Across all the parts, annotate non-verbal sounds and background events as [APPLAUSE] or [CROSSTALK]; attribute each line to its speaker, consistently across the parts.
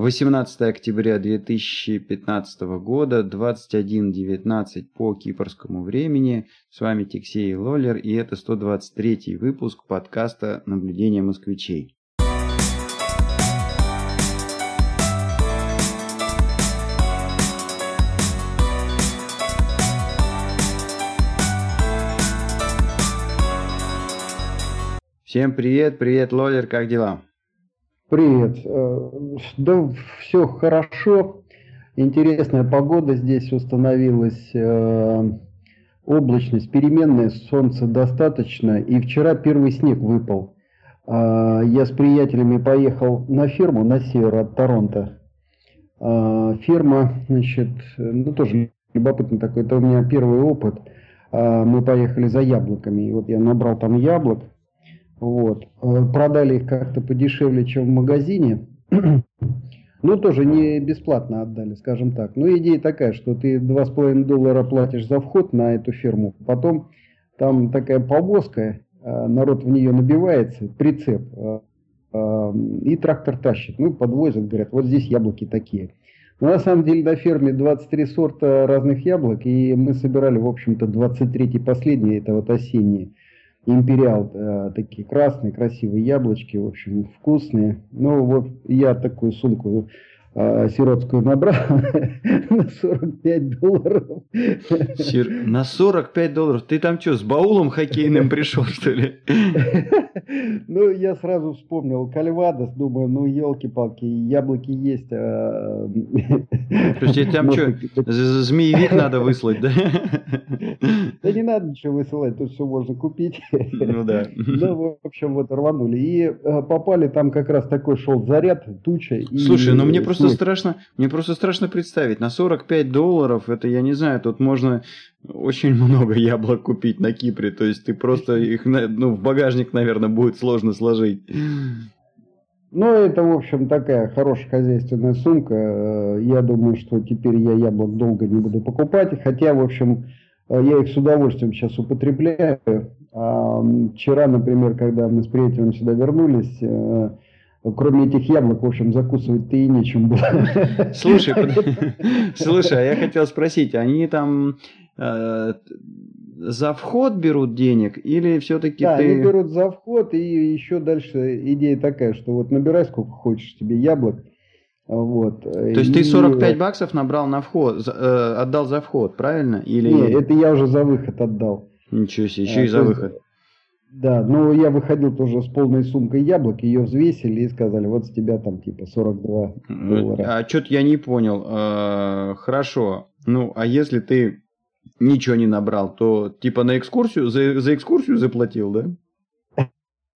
Speaker 1: 18 октября 2015 года, 21.19 по кипрскому времени. С вами Тиксей Лоллер и это 123 выпуск подкаста «Наблюдение москвичей». Всем привет, привет, Лоллер, как дела?
Speaker 2: Привет. Э, да, все хорошо. Интересная погода здесь установилась. Э, облачность переменная, солнца достаточно. И вчера первый снег выпал. Э, я с приятелями поехал на ферму на север от Торонто. Ферма, значит, ну тоже любопытно такой, это у меня первый опыт. Мы поехали за яблоками. И вот я набрал там яблок вот. Э, продали их как-то подешевле, чем в магазине. [CLEARS THROAT] Ну, тоже не бесплатно отдали, скажем так. Но идея такая, что ты 2,5 доллара платишь за вход на эту ферму. Потом там такая повозка, э, народ в нее набивается, прицеп. Э, и трактор тащит. Ну, подвозят, говорят, вот здесь яблоки такие. Но на самом деле на ферме 23 сорта разных яблок. И мы собирали, в общем-то, 23 последние, это вот осенние империал, э, такие красные, красивые яблочки, в общем, вкусные. Ну, вот я такую сумку э, сиротскую набрал [LAUGHS] на 45 долларов.
Speaker 1: На 45 долларов? Ты там что, с баулом хоккейным пришел, что ли? [LAUGHS]
Speaker 2: Ну, я сразу вспомнил Кальвадос, думаю, ну, елки-палки, яблоки есть. А... [LAUGHS]
Speaker 1: Слушайте, там что, змеевик надо выслать, да?
Speaker 2: Да не надо ничего высылать, тут все можно купить.
Speaker 1: Ну да.
Speaker 2: Ну, в общем, вот рванули. И э, попали, там как раз такой шел заряд, туча.
Speaker 1: Слушай, ну мне просто страшно, мне просто страшно представить. На 45 долларов, это я не знаю, тут можно очень много яблок купить на Кипре. То есть ты просто их, ну, в багажник, наверное, будет сложно сложить.
Speaker 2: Ну, это, в общем, такая хорошая хозяйственная сумка. Э, я думаю, что теперь я яблок долго не буду покупать. Хотя, в общем, э, я их с удовольствием сейчас употребляю. А вчера, например, когда мы с приятелем сюда вернулись, э, кроме этих яблок, в общем, закусывать-то и нечем было.
Speaker 1: Слушай, [LAUGHS] слушай, а я хотел спросить, они там э, за вход берут денег или все-таки
Speaker 2: да,
Speaker 1: ты...
Speaker 2: они берут за вход, и еще дальше идея такая, что вот набирай сколько хочешь тебе яблок, вот.
Speaker 1: То есть и... ты 45 баксов набрал на вход, э, отдал за вход, правильно? Или...
Speaker 2: Нет, это я уже за выход отдал.
Speaker 1: Ничего себе, еще а, и за выход.
Speaker 2: Да, но я выходил тоже с полной сумкой яблок, ее взвесили и сказали, вот с тебя там типа 42 доллара.
Speaker 1: А что-то я не понял. А, хорошо, ну а если ты ничего не набрал, то типа на экскурсию, за, за экскурсию заплатил, да?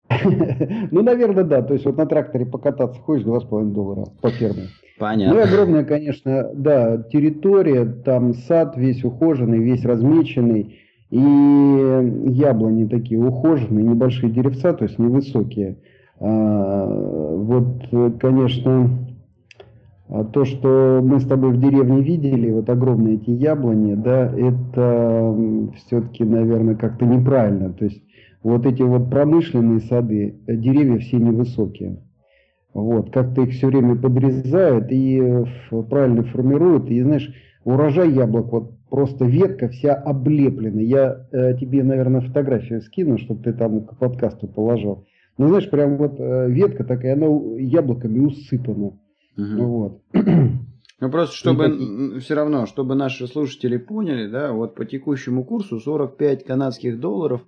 Speaker 1: [LAUGHS]
Speaker 2: Ну, наверное, да. То есть вот на тракторе покататься хочешь 2,5 доллара по ферме.
Speaker 1: Понятно.
Speaker 2: Ну и огромная, конечно, да, территория, там сад весь ухоженный, весь размеченный. И яблони такие ухоженные, небольшие деревца, то есть невысокие. А, вот, конечно, то, что мы с тобой в деревне видели, вот огромные эти яблони, да, это все-таки, наверное, как-то неправильно. То есть вот эти вот промышленные сады, деревья все невысокие. Вот, как-то их все время подрезают и правильно формируют. И знаешь, урожай яблок вот просто ветка вся облеплена. Я э, тебе, наверное, фотографию скину, чтобы ты там к подкасту положил. Ну, знаешь, прям вот э, ветка такая, она яблоками усыпана. Угу. Вот. [CLEARS THROAT]
Speaker 1: Ну, просто чтобы ну, все равно, чтобы наши слушатели поняли, да, вот по текущему курсу 45 канадских долларов,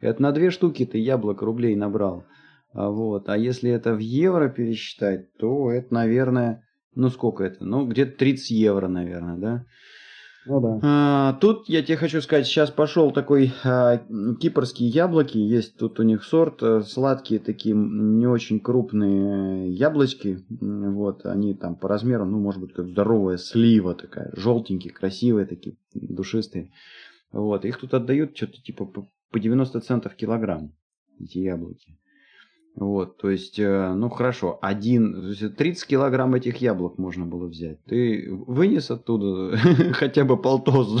Speaker 1: это на две штуки ты яблок рублей набрал. А, вот. а если это в евро пересчитать, то это, наверное, ну сколько это? Ну, где-то 30 евро, наверное, да?
Speaker 2: Ну да.
Speaker 1: А, тут я тебе хочу сказать, сейчас пошел такой а, кипрские яблоки. Есть тут у них сорт а, сладкие такие не очень крупные яблочки. Вот они там по размеру, ну может быть как здоровая слива такая, желтенькие, красивые такие, душистые. Вот их тут отдают что-то типа по 90 центов килограмм эти яблоки. Вот, то есть, э, ну хорошо, один, 30 килограмм этих яблок можно было взять. Ты вынес оттуда [LAUGHS] хотя бы полтос, [LAUGHS]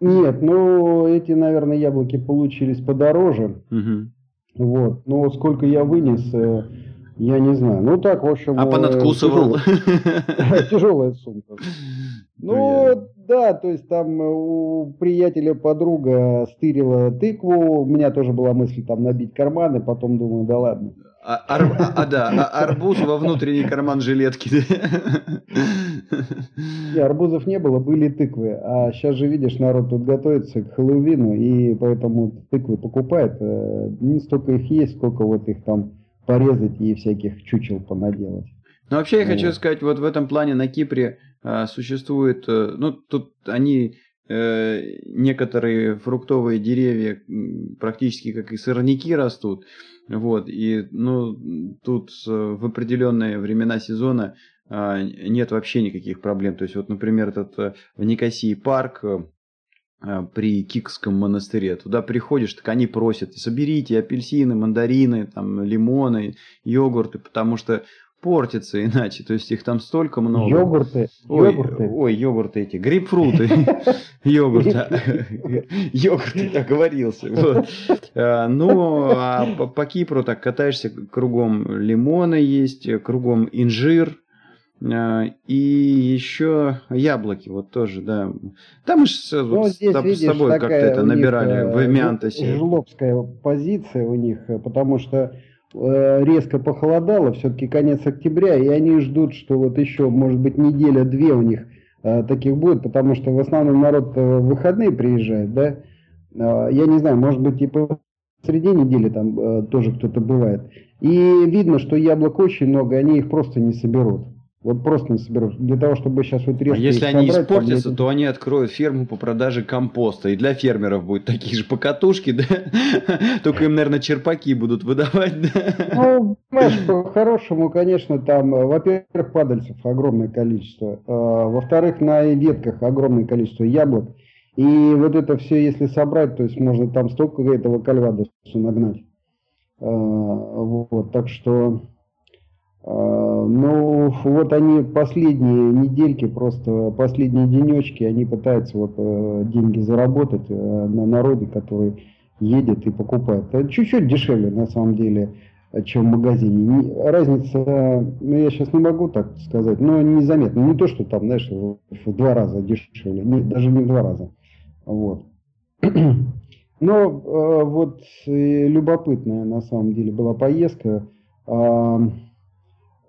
Speaker 2: Нет, ну эти, наверное, яблоки получились подороже. Вот, но сколько я вынес, э, Я не знаю. Ну так, в общем...
Speaker 1: А понадкусывал?
Speaker 2: Тяжелая сумка. [LAUGHS] Ну, да, то есть там у приятеля подруга стырила тыкву, у меня тоже была мысль там набить карманы, потом думаю, да ладно.
Speaker 1: А, ар, а, а да, а арбуз во внутренний карман жилетки.
Speaker 2: Не, арбузов не было, были тыквы. А сейчас же, видишь, народ тут готовится к Хэллоуину, и поэтому тыквы покупает. Э, не столько их есть, сколько вот их там порезать и всяких чучел понаделать.
Speaker 1: Ну, вообще, я вот. хочу сказать, вот в этом плане на Кипре а, существует, э, ну, тут они э, некоторые фруктовые деревья практически как и сорняки растут. Вот, и, ну, тут в определенные времена сезона а, нет вообще никаких проблем. То есть, вот, например, этот э, в Никосии парк э, а, при Кикском монастыре. Туда приходишь, так они просят, соберите апельсины, мандарины, там, лимоны, йогурты, потому что портится иначе, то есть их там столько много.
Speaker 2: Йогурты,
Speaker 1: ой, йогурты. Ой, йогурты эти, грейпфруты, [LAUGHS] йогурт, йогурт, договорился. Вот. А, ну, а по Кипру так катаешься, кругом лимоны есть, кругом инжир, а, и еще яблоки, вот тоже, да. Там мы с,
Speaker 2: ну, здесь, с, видишь, с тобой как-то это набирали них, в Эмиантосе. Жлобская позиция у них, потому что Э, резко похолодало, все-таки конец октября, и они ждут, что вот еще, может быть, неделя-две у них э, таких будет, потому что в основном народ в выходные приезжает, да, э, я не знаю, может быть, и по среди недели там тоже кто-то бывает. И видно, что яблок очень много, они их просто не соберут. Вот просто не соберут. Для того, чтобы сейчас вот резко
Speaker 1: А если они собрать, испортятся, там, то они откроют ферму по продаже компоста. И для фермеров будет такие же покатушки, да? [LAUGHS] Только им, наверное, черпаки будут выдавать, да?
Speaker 2: Ну, понимаешь, по-хорошему, конечно, там, во-первых, падальцев огромное количество. А, во-вторых, на ветках огромное количество яблок. И вот это все, если собрать, то есть можно там столько этого кальвадоса нагнать. А, вот, так что ну, вот они последние недельки, просто последние денечки, они пытаются вот э, деньги заработать э, на народе, который едет и покупает. Чуть-чуть дешевле на самом деле, чем в магазине. Разница, ну я сейчас не могу так сказать, но незаметно. Не то, что там, знаешь, в два раза дешевле, не, даже не в два раза. Вот. [CLEARS THROAT] Но э, вот любопытная на самом деле была поездка.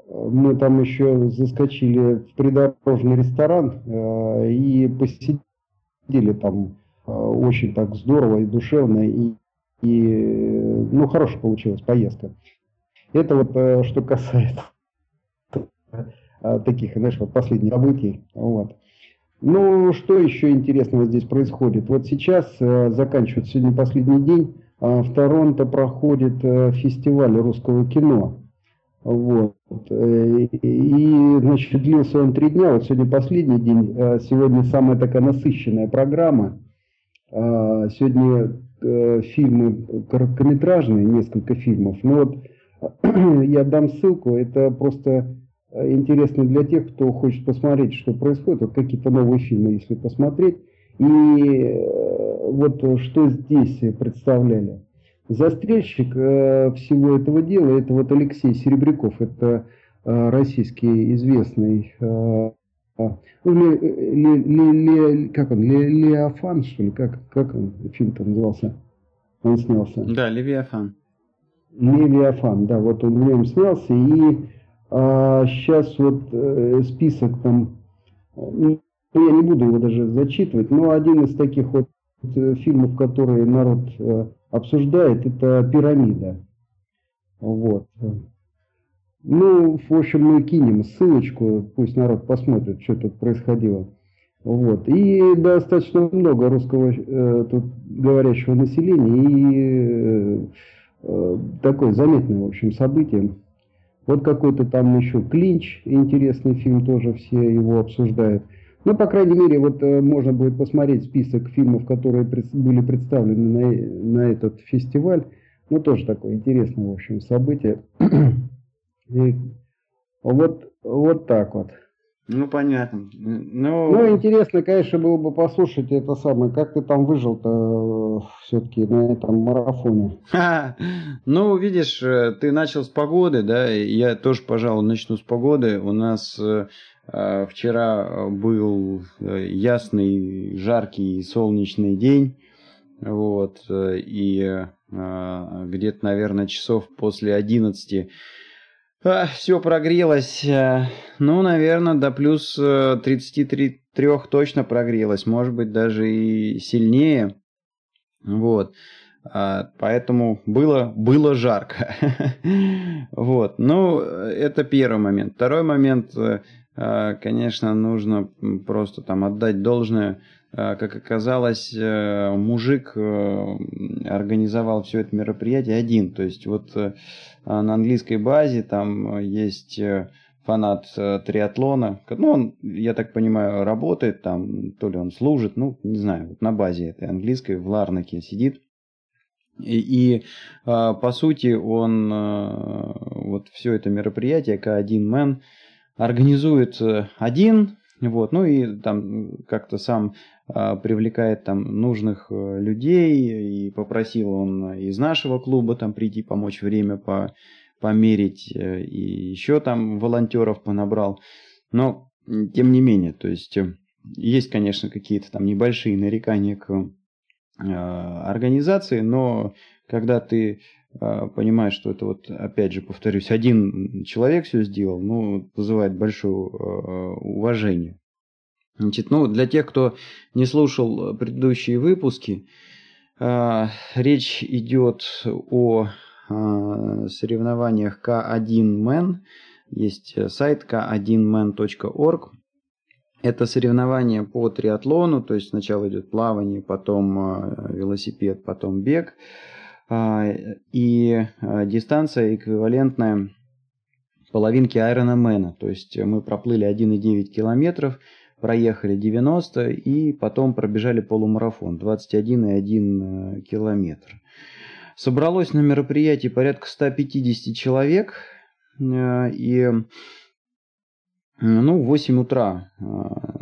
Speaker 2: Мы там еще заскочили в придорожный ресторан э, и посидели там э, очень так здорово и душевно. И, и ну, хорошая получилась поездка. Это вот э, что касается таких, знаешь, вот последних событий. Вот. Ну, что еще интересного здесь происходит? Вот сейчас заканчивается сегодня последний день. В Торонто проходит фестиваль русского кино. Вот. Э, и, значит, длился он три дня. Вот сегодня последний день. Э, сегодня самая такая насыщенная программа. Э, сегодня фильмы короткометражные, несколько фильмов. Но вот [CLEARS THROAT] я дам ссылку. Это просто интересно для тех, кто хочет посмотреть, что происходит. Вот какие-то новые фильмы, если посмотреть. И вот что здесь представляли. Застрельщик э, всего этого дела это вот Алексей Серебряков, это э, российский известный, э, ну, ли, ли, ли, ли, как он, ли, Леофан, что ли, как, как он, фильм-то назывался, он снялся.
Speaker 1: Да, Левиафан.
Speaker 2: Левиафан, да, вот он в нем снялся, и а, сейчас вот э, список там, ну, я не буду его даже зачитывать, но один из таких вот э, фильмов, которые народ э, обсуждает, это пирамида. Вот. Ну, в общем, мы кинем ссылочку, пусть народ посмотрит, что тут происходило. Вот. И достаточно много русского э, тут говорящего населения и э, такое заметное, в общем, событие. Вот какой-то там еще клинч, интересный фильм, тоже все его обсуждают. Ну, по крайней мере, вот э, можно будет посмотреть список фильмов, которые были представлены на, на этот фестиваль. Ну, тоже такое интересное, в общем, событие. И вот, вот так вот.
Speaker 1: Ну, понятно.
Speaker 2: Ну, ну, интересно, конечно, было бы послушать это самое, как ты там выжил-то э, все-таки на этом марафоне.
Speaker 1: Ха, ну, видишь, э, ты начал с погоды, да, я тоже, пожалуй, начну с погоды. У нас э, вчера был ясный, жаркий, солнечный день, вот, и где-то, наверное, часов после 11 а, все прогрелось. Э, ну, наверное, до плюс 33 э, точно прогрелось. Может быть, даже и сильнее. Вот. А, поэтому было, было жарко. [LAUGHS] вот. Ну, это первый момент. Второй момент, э, конечно, нужно просто там отдать должное Э, как оказалось, э, мужик э, организовал все это мероприятие один. То есть вот на английской базе там есть фанат триатлона. Ну, он, я так понимаю, работает там, то ли он служит, ну, не знаю, вот на базе этой английской в Ларнаке сидит. И, и по сути он вот все это мероприятие К1 Мэн организует один, вот, ну и там как-то сам а, привлекает там нужных э, людей, и попросил он из нашего клуба там прийти помочь время по, померить, э, и еще там волонтеров понабрал. Но, тем не менее, то есть, э, есть, конечно, какие-то там небольшие нарекания к организации, но когда ты понимаешь, что это вот, опять же, повторюсь, один человек все сделал, ну, вызывает большое уважение. Значит, ну, для тех, кто не слушал предыдущие выпуски, э, речь идет о соревнованиях K1Men. Есть сайт k1men.org. Это соревнования по триатлону, то есть сначала идет плавание, потом велосипед, потом бег. Э, и э, дистанция эквивалентная половинке Ironman. То есть мы проплыли 1,9 километров – проехали 90 и потом пробежали полумарафон 21,1 э, километр. Собралось на мероприятии порядка 150 человек э, и ну, в 8 утра. Э,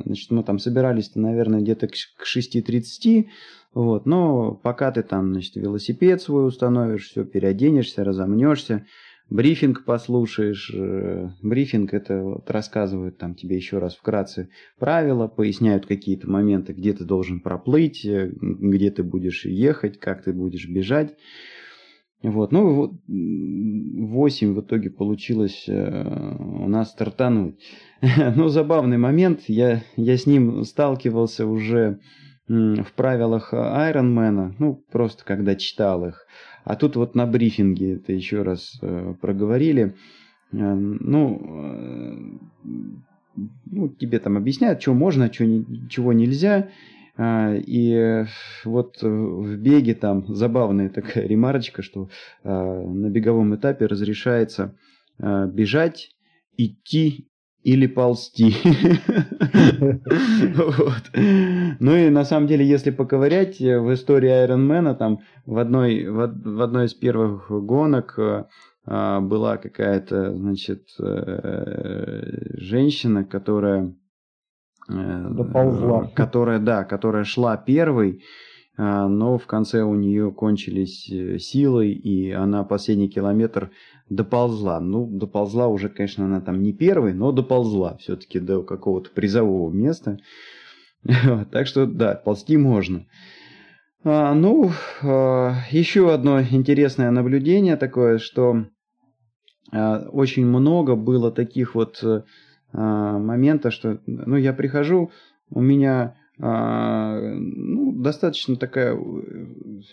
Speaker 1: значит, мы там собирались, наверное, где-то к 6.30. Вот, но пока ты там, значит, велосипед свой установишь, все, переоденешься, разомнешься, брифинг послушаешь. Э, брифинг это вот рассказывают там тебе еще раз вкратце правила, поясняют какие-то моменты, где ты должен проплыть, э, где ты будешь ехать, как ты будешь бежать. Вот, ну вот 8 в итоге получилось э, у нас стартануть. [LAUGHS] ну, забавный момент, я, я с ним сталкивался уже в правилах Айронмена, ну, просто когда читал их. А тут вот на брифинге это еще раз э, проговорили. Э, ну, э, ну, тебе там объясняют, что можно, что, чего нельзя. Э, и вот в беге там забавная такая ремарочка, что э, на беговом этапе разрешается э, бежать, идти или ползти. [LAUGHS] вот. Ну и на самом деле, если поковырять, э, в истории Айронмена там в одной, в, в одной из первых гонок э, а, была какая-то, значит, э, женщина, которая...
Speaker 2: Доползла.
Speaker 1: Которая, да, которая шла первой, но в конце у нее кончились силы, и она последний километр доползла. Ну, доползла уже, конечно, она там не первой, но доползла все-таки до какого-то призового места. [LAUGHS] Так что, да, ползти можно. А, ну, а, еще одно интересное наблюдение такое, что а, очень много было таких вот а, моментов, что, ну, я прихожу, у меня а, ну, достаточно такая,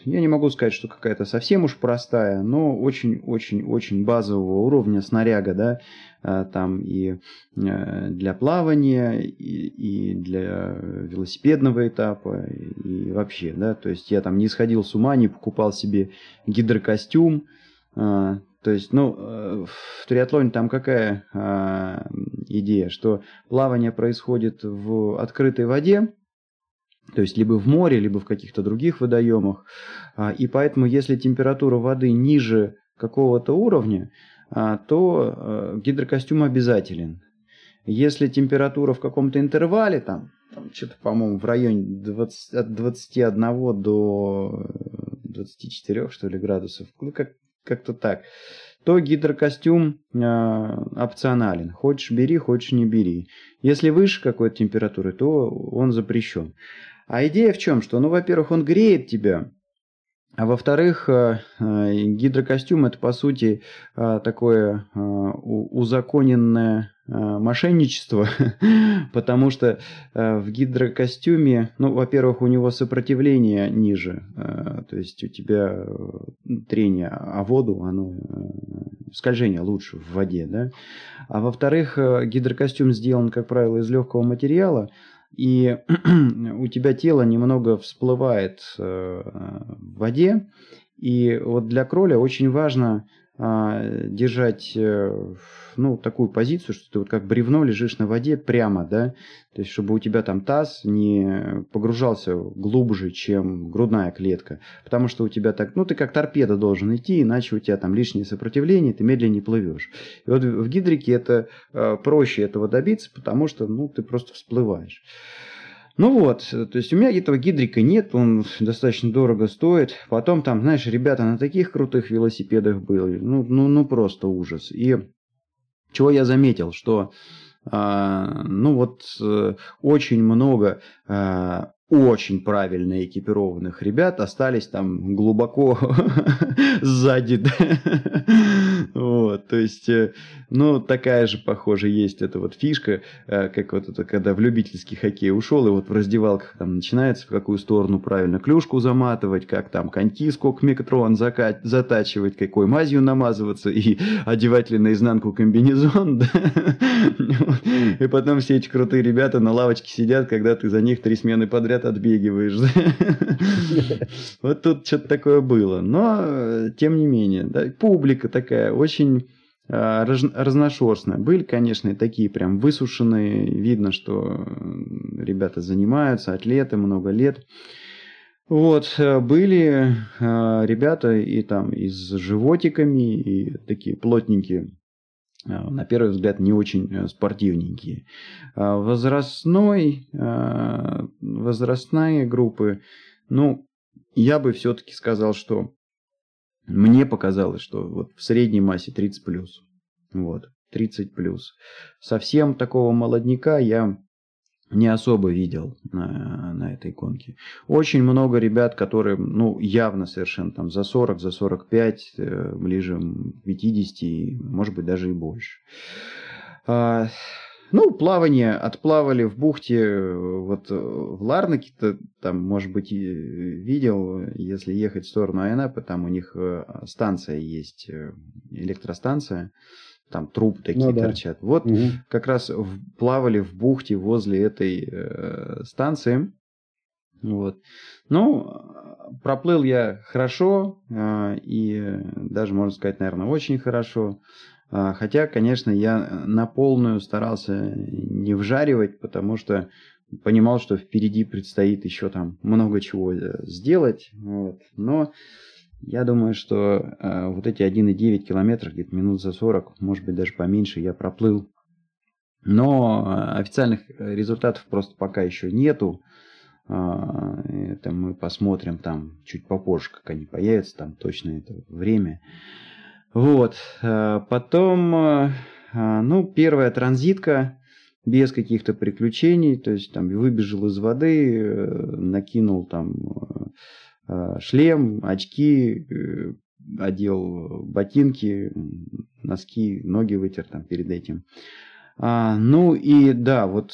Speaker 1: я не могу сказать, что какая-то совсем уж простая, но очень-очень-очень базового уровня снаряга, да, а, там и э, для плавания, и, для велосипедного этапа, и вообще, да, то есть я там не сходил с ума, не покупал себе гидрокостюм, а, то есть, ну, э, в триатлоне там какая идея, что плавание происходит в открытой воде, то есть либо в море, либо в каких-то других водоемах. А, и поэтому, если температура воды ниже какого-то уровня, а, то э, гидрокостюм обязателен. Если температура в каком-то интервале, там, там что-то, по-моему, в районе 20, от 21 до 24, что ли, градусов, ну, как, как-то так, то гидрокостюм э, опционален. Хочешь бери, хочешь не бери. Если выше какой-то температуры, то он запрещен. А идея в чем? Что, ну, во-первых, он греет тебя, а во-вторых, э, э, гидрокостюм это по сути э, такое узаконенное мошенничество, [LAUGHS] потому что в гидрокостюме, ну, во-первых, у него сопротивление ниже, то есть у тебя трение о воду, оно скольжение лучше в воде, да, а во-вторых, гидрокостюм сделан, как правило, из легкого материала, и [CLEARS THROAT] у тебя тело немного всплывает э, в воде. И вот для кроля очень важно держать э, ну, такую позицию, что ты вот как бревно лежишь на воде прямо, да, то есть чтобы у тебя там таз не погружался глубже, чем грудная клетка, потому что у тебя так, ну ты как торпеда должен идти, иначе у тебя там лишнее сопротивление, ты медленнее плывешь. И вот в гидрике это э, проще этого добиться, потому что, ну, ты просто всплываешь. Ну вот, то есть у меня этого гидрика нет, он достаточно дорого стоит. Потом там, знаешь, ребята на таких крутых велосипедах были, ну, ну, ну просто ужас. И чего я заметил, что а, ну вот э, очень много а, очень правильно экипированных ребят остались там глубоко [LAUGHS] сзади. [LAUGHS] вот, то есть, э, ну, такая же, похоже, есть эта вот фишка, э, как вот это, когда в любительский хоккей ушел, и вот в раздевалках там начинается, в какую сторону правильно клюшку заматывать, как там коньки, сколько микрон затачивать, какой мазью намазываться, и [LAUGHS] одевать ли наизнанку комбинезон, [LAUGHS] и потом все эти крутые ребята на лавочке сидят, когда ты за них три смены подряд отбегиваешь. Вот тут что-то такое было. Но, тем не менее, публика такая очень а, разношерстная. Были, конечно, и такие прям высушенные. Видно, что ребята занимаются, атлеты много лет. Вот, э, были э, ребята и там и с животиками, и такие плотненькие Э, на первый взгляд, не очень э, спортивненькие. А возрастной, э, возрастные группы, ну, я бы все-таки сказал, что мне показалось, что вот в средней массе 30 плюс. Вот, 30 плюс. Совсем такого молодняка я не особо видел на, на этой гонке. Очень много ребят, которые, ну, явно совершенно там за 40, за 45, э, ближе к 50, может быть, даже и больше. Ну, плавание отплавали в бухте, вот в Ларнаке, там, может быть, видел, если ехать в сторону Айнапы, там у них э, станция есть, э, электростанция, там трубы такие ну, да. торчат. Вот угу. как раз в, плавали в бухте возле этой э, станции. Вот. Ну, проплыл я хорошо, э, и даже, можно сказать, наверное, очень хорошо. Э, хотя, конечно, я на полную старался не вжаривать, потому что понимал, что впереди предстоит еще там много чего э, сделать. Вот. Но я думаю, что э, вот эти 1,9 километра, где-то минут за 40, может быть даже поменьше, я проплыл. Но э, официальных результатов просто пока еще нету. Э, это мы посмотрим там чуть попозже, как они появятся, там точно это время. Вот. Э, потом, э, э, ну, первая транзитка без каких-то приключений, то есть там выбежал из воды, накинул там шлем, очки, одел ботинки, носки, ноги вытер там перед этим. А, ну и да, вот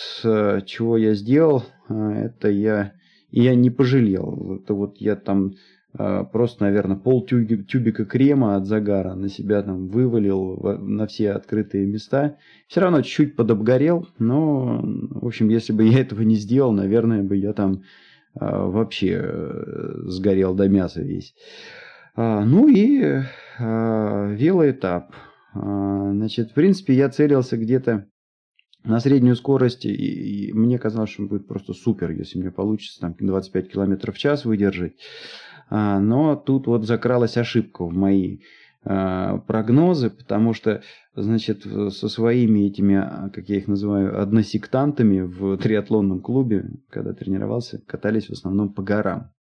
Speaker 1: чего я сделал, это я, я не пожалел. Это вот я там просто, наверное, пол тюбика крема от загара на себя там вывалил на все открытые места. Все равно чуть-чуть подобгорел, но, в общем, если бы [LAUGHS] я этого не сделал, наверное, бы я там а, вообще э, сгорел до мяса весь. А, ну и а, велоэтап. Значит, в принципе, я целился где-то на среднюю скорость, и, мне казалось, что будет просто супер, если мне получится там 25 км в час выдержать. Но тут вот закралась ошибка в мои э, прогнозы, потому что, значит, со своими этими, а, как я их называю, односектантами в триатлонном клубе, когда тренировался, катались в основном по горам.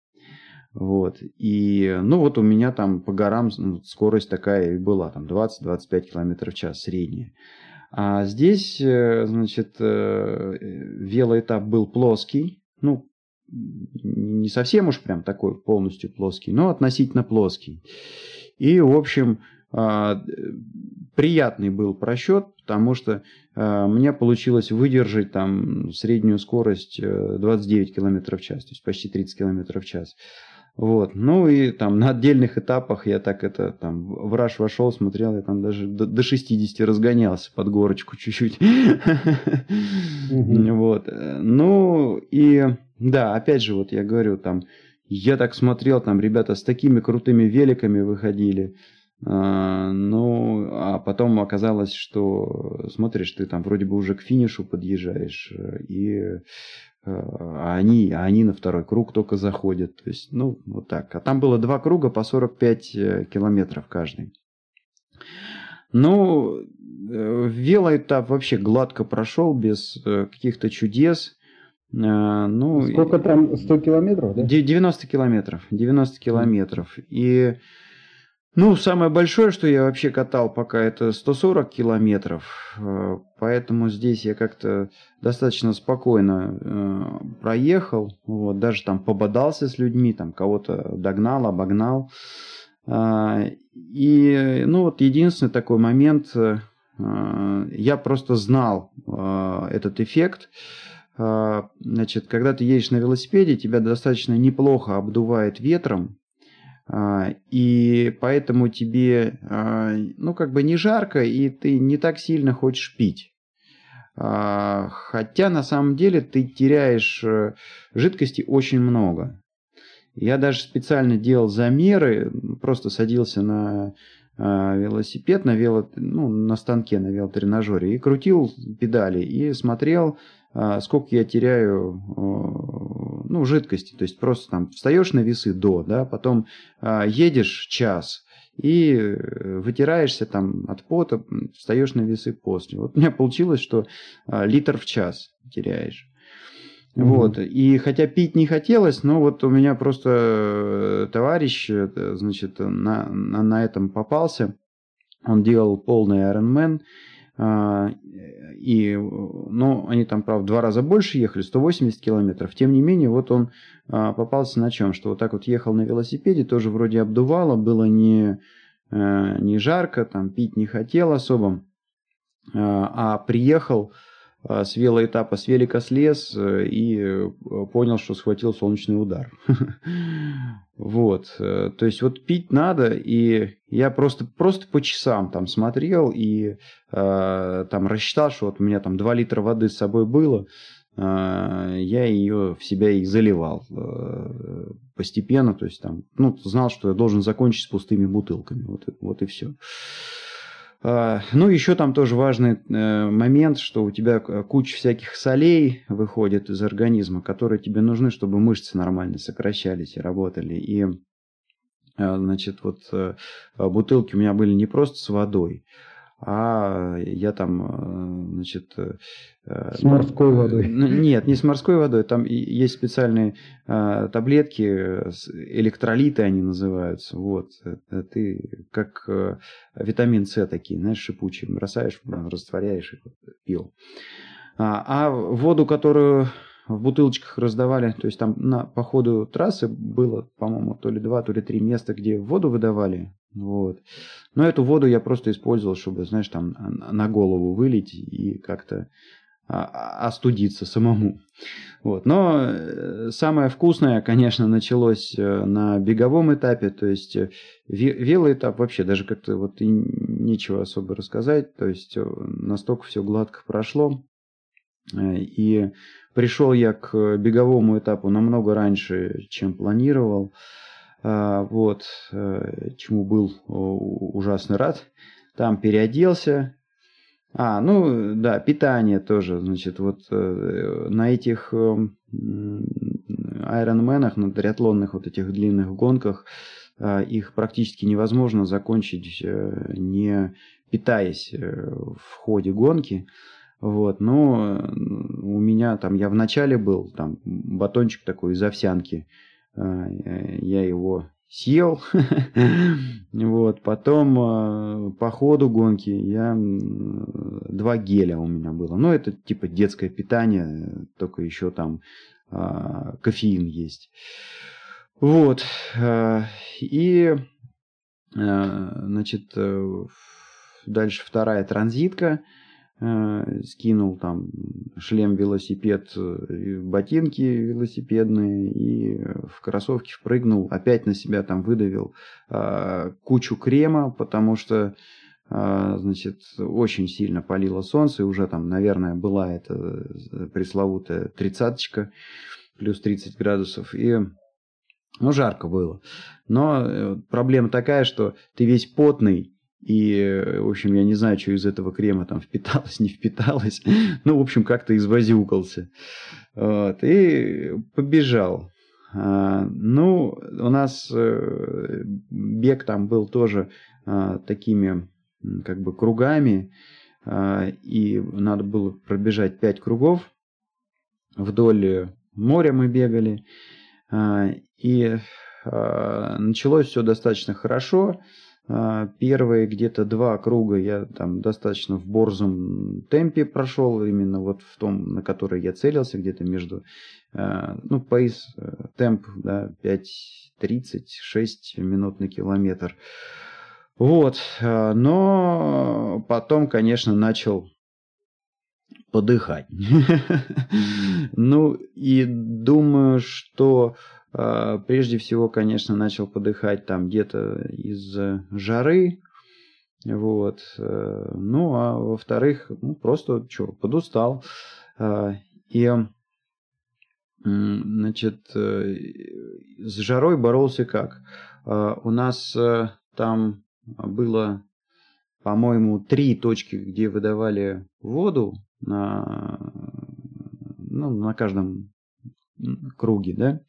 Speaker 1: Вот. И, ну, вот у меня там по горам ну, скорость такая и была, там 20-25 км в час средняя. А здесь, э, значит, э, велоэтап был плоский, ну, не совсем уж прям такой полностью плоский, но относительно плоский. И, в общем, а, приятный был просчет, потому что а, мне получилось выдержать там среднюю скорость 29 км в час, то есть почти 30 км в час. Вот. Ну и там на отдельных этапах я так это там в раш вошел, смотрел, я там даже до, до 60 разгонялся под горочку [LAUGHS] чуть-чуть. Вот. Ну и да, опять же, вот я говорю, там я так смотрел, там ребята с такими крутыми великами выходили. А, ну, а потом оказалось, что смотришь, ты там вроде бы уже к финишу подъезжаешь, и а они, а они на второй круг только заходят. То есть, ну, вот так. А там было два круга по 45 э, километров каждый. Ну, э, велоэтап вообще гладко прошел, без э, каких-то чудес.
Speaker 2: Ну, Сколько там? 100 километров, да?
Speaker 1: 90 километров. 90 километров. И ну, самое большое, что я вообще катал пока, это 140 километров. Э, поэтому здесь я как-то достаточно спокойно э, проехал. Вот, даже там пободался с людьми, там кого-то догнал, обогнал. Э, и, ну, вот единственный такой момент, э, я просто знал этот эффект. Значит, когда ты едешь на велосипеде, тебя достаточно неплохо обдувает ветром, а, и поэтому тебе, а, ну, как бы не жарко, и ты не так сильно хочешь пить. А, хотя на самом деле ты теряешь э, жидкости очень много. Я даже специально делал замеры, просто садился на велосипед, на, вело, ну, на станке, на велотренажере, и крутил педали, и смотрел, сколько я теряю ну, жидкости, то есть просто там встаешь на весы до, да, потом а, едешь час и э, вытираешься там от пота, встаешь на весы после. Вот у меня получилось, что а, литр в час теряешь. Mm-hmm. Вот. И хотя пить не хотелось, но вот у меня просто э, товарищ, э, значит, на, на, на этом попался. Он делал полный Ironman. А, и, ну, они там, правда, два раза больше ехали, 180 километров. Тем не менее, вот он а, попался на чем? Что вот так вот ехал на велосипеде, тоже вроде обдувало, было не, э, не жарко, там пить не хотел особо, а, а приехал а, с велоэтапа с велика слез э, и э, понял, что схватил солнечный удар. [LAUGHS] Вот. Э, то есть вот пить надо, и я просто, просто по часам там смотрел и э, там рассчитал, что вот у меня там 2 литра воды с собой было, э, я ее в себя и заливал э, постепенно, то есть там, ну, знал, что я должен закончить с пустыми бутылками, вот, вот и все. А, ну, еще там тоже важный э, момент, что у тебя куча всяких солей выходит из организма, которые тебе нужны, чтобы мышцы нормально сокращались и работали. И, э, значит, вот э, бутылки у меня были не просто с водой, а я там, э, значит... Э,
Speaker 2: с морской водой.
Speaker 1: Нет, не с морской водой. Там есть специальные таблетки, электролиты они называются. Вот. Ты как витамин С такие, знаешь, шипучие. Бросаешь, растворяешь и пил. А, а воду, которую в бутылочках раздавали, то есть там на, по ходу трассы было, по-моему, то ли два, то ли три места, где воду выдавали, вот. Но эту воду я просто использовал, чтобы, знаешь, там на голову вылить и как-то а, а, остудиться самому. Вот. Но э, самое вкусное, конечно, началось э, на беговом этапе, то есть э, велоэтап вообще даже как-то вот и нечего особо рассказать, то есть настолько все гладко прошло. И пришел я к беговому этапу намного раньше, чем планировал. А, вот, э, чему был ужасно рад. Там переоделся. А, ну, да, питание тоже, значит, вот э, на этих айронменах, на триатлонных вот этих длинных гонках их практически невозможно закончить, не питаясь в ходе гонки. Вот, но у меня там, я в начале был, там батончик такой из овсянки, я его съел. [LAUGHS] вот, потом по ходу гонки я два геля у меня было. Ну, это типа детское питание, только еще там а, кофеин есть. Вот. А, и, а, значит, э, дальше вторая транзитка. Скинул там шлем, велосипед, э, ботинки велосипедные и в кроссовки впрыгнул. Опять на себя там выдавил кучу крема, потому что значит, очень сильно палило солнце, и уже там, наверное, была эта э, пресловутая тридцаточка, плюс 30 градусов, и ну, жарко было. Но э, проблема такая, что ты весь потный, и, в общем, я не знаю, что из этого крема там впиталось, [LAUGHS] не впиталось. Ну, в общем, как-то извозюкался. Вот, и побежал. А, ну, у нас э, бег там был тоже а, такими как бы кругами, а, и надо было пробежать 5 кругов. Вдоль моря мы бегали, и началось все достаточно хорошо. Первые где-то два круга я там достаточно в борзом темпе прошел, именно вот в том, на который я целился, где-то между, ну, пейс, э, темп, да, 5.36 минут на километр. Вот, э, но потом, конечно, начал подыхать. [LAUGHS] Ну, и думаю, что прежде всего, конечно, начал подыхать там где-то из жары, вот. Э, ну, а во-вторых, ну, просто что, подустал. И, значит, с жарой боролся как? У нас там было, по-моему, три точки, где выдавали воду на, ну, на каждом круге, да.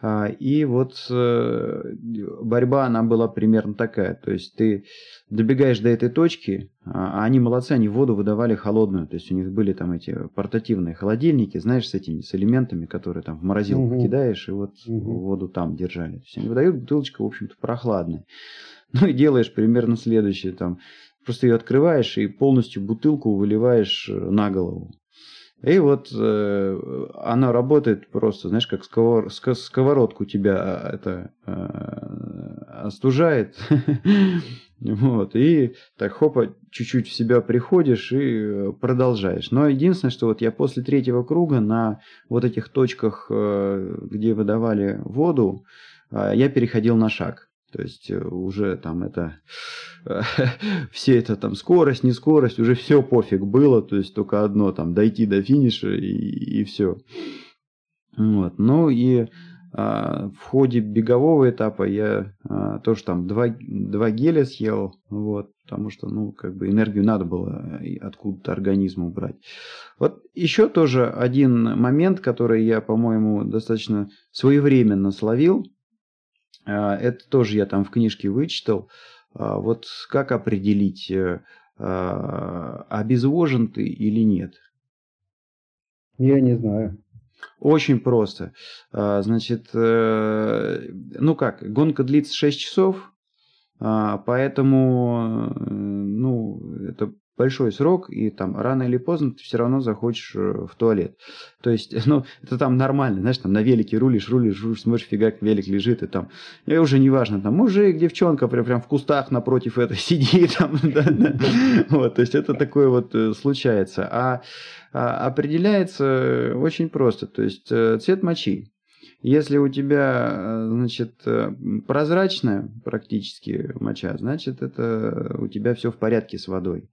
Speaker 1: А, и вот э, борьба, она была примерно такая. То есть ты добегаешь до этой точки, а, а они молодцы, они воду выдавали холодную. То есть у них были там эти портативные холодильники, знаешь, с этими, с элементами, которые там в морозилку угу. кидаешь, и вот угу. воду там держали. То есть они выдают бутылочку, в общем-то, прохладная. [LAUGHS] Ну и делаешь примерно следующее. Там, просто ее открываешь и полностью бутылку выливаешь э, на голову. И вот э, она работает просто, знаешь, как сковород, сковородку тебя а, это э, остужает. [LAUGHS] вот, и так хопа, чуть-чуть в себя приходишь и э, продолжаешь. Но единственное, что вот я после третьего круга на вот этих точках, э, где выдавали воду, э, я переходил на шаг. То есть э, уже там это, [LAUGHS] все это там скорость, не скорость, уже все пофиг было, то есть только одно там дойти до финиша и, и все. Вот. Ну и а, в ходе бегового этапа я а, тоже там два, два геля съел, вот, потому что, ну, как бы энергию надо было откуда-то организму брать. Вот еще тоже один момент, который я, по-моему, достаточно своевременно словил – это тоже я там в книжке вычитал. А, вот как определить, э, а, обезвожен ты или нет?
Speaker 2: Я не знаю.
Speaker 1: Очень просто. Значит, э, ну как, гонка длится 6 часов, поэтому, э, ну, это большой срок, и там рано или поздно ты все равно захочешь э, в туалет. То есть, [LAUGHS] ну, это там нормально, знаешь, там на велике рулишь, рулишь, рулишь, смотришь, фигак, велик лежит, и там, и уже не важно, там мужик, девчонка прям, прям в кустах напротив это [LAUGHS] сидит, там. [LAUGHS] Вот, то есть, это такое вот э, случается. А, а определяется очень просто, то есть, э, цвет мочи. Если у тебя, значит, прозрачная практически моча, значит, это у тебя все в порядке с водой.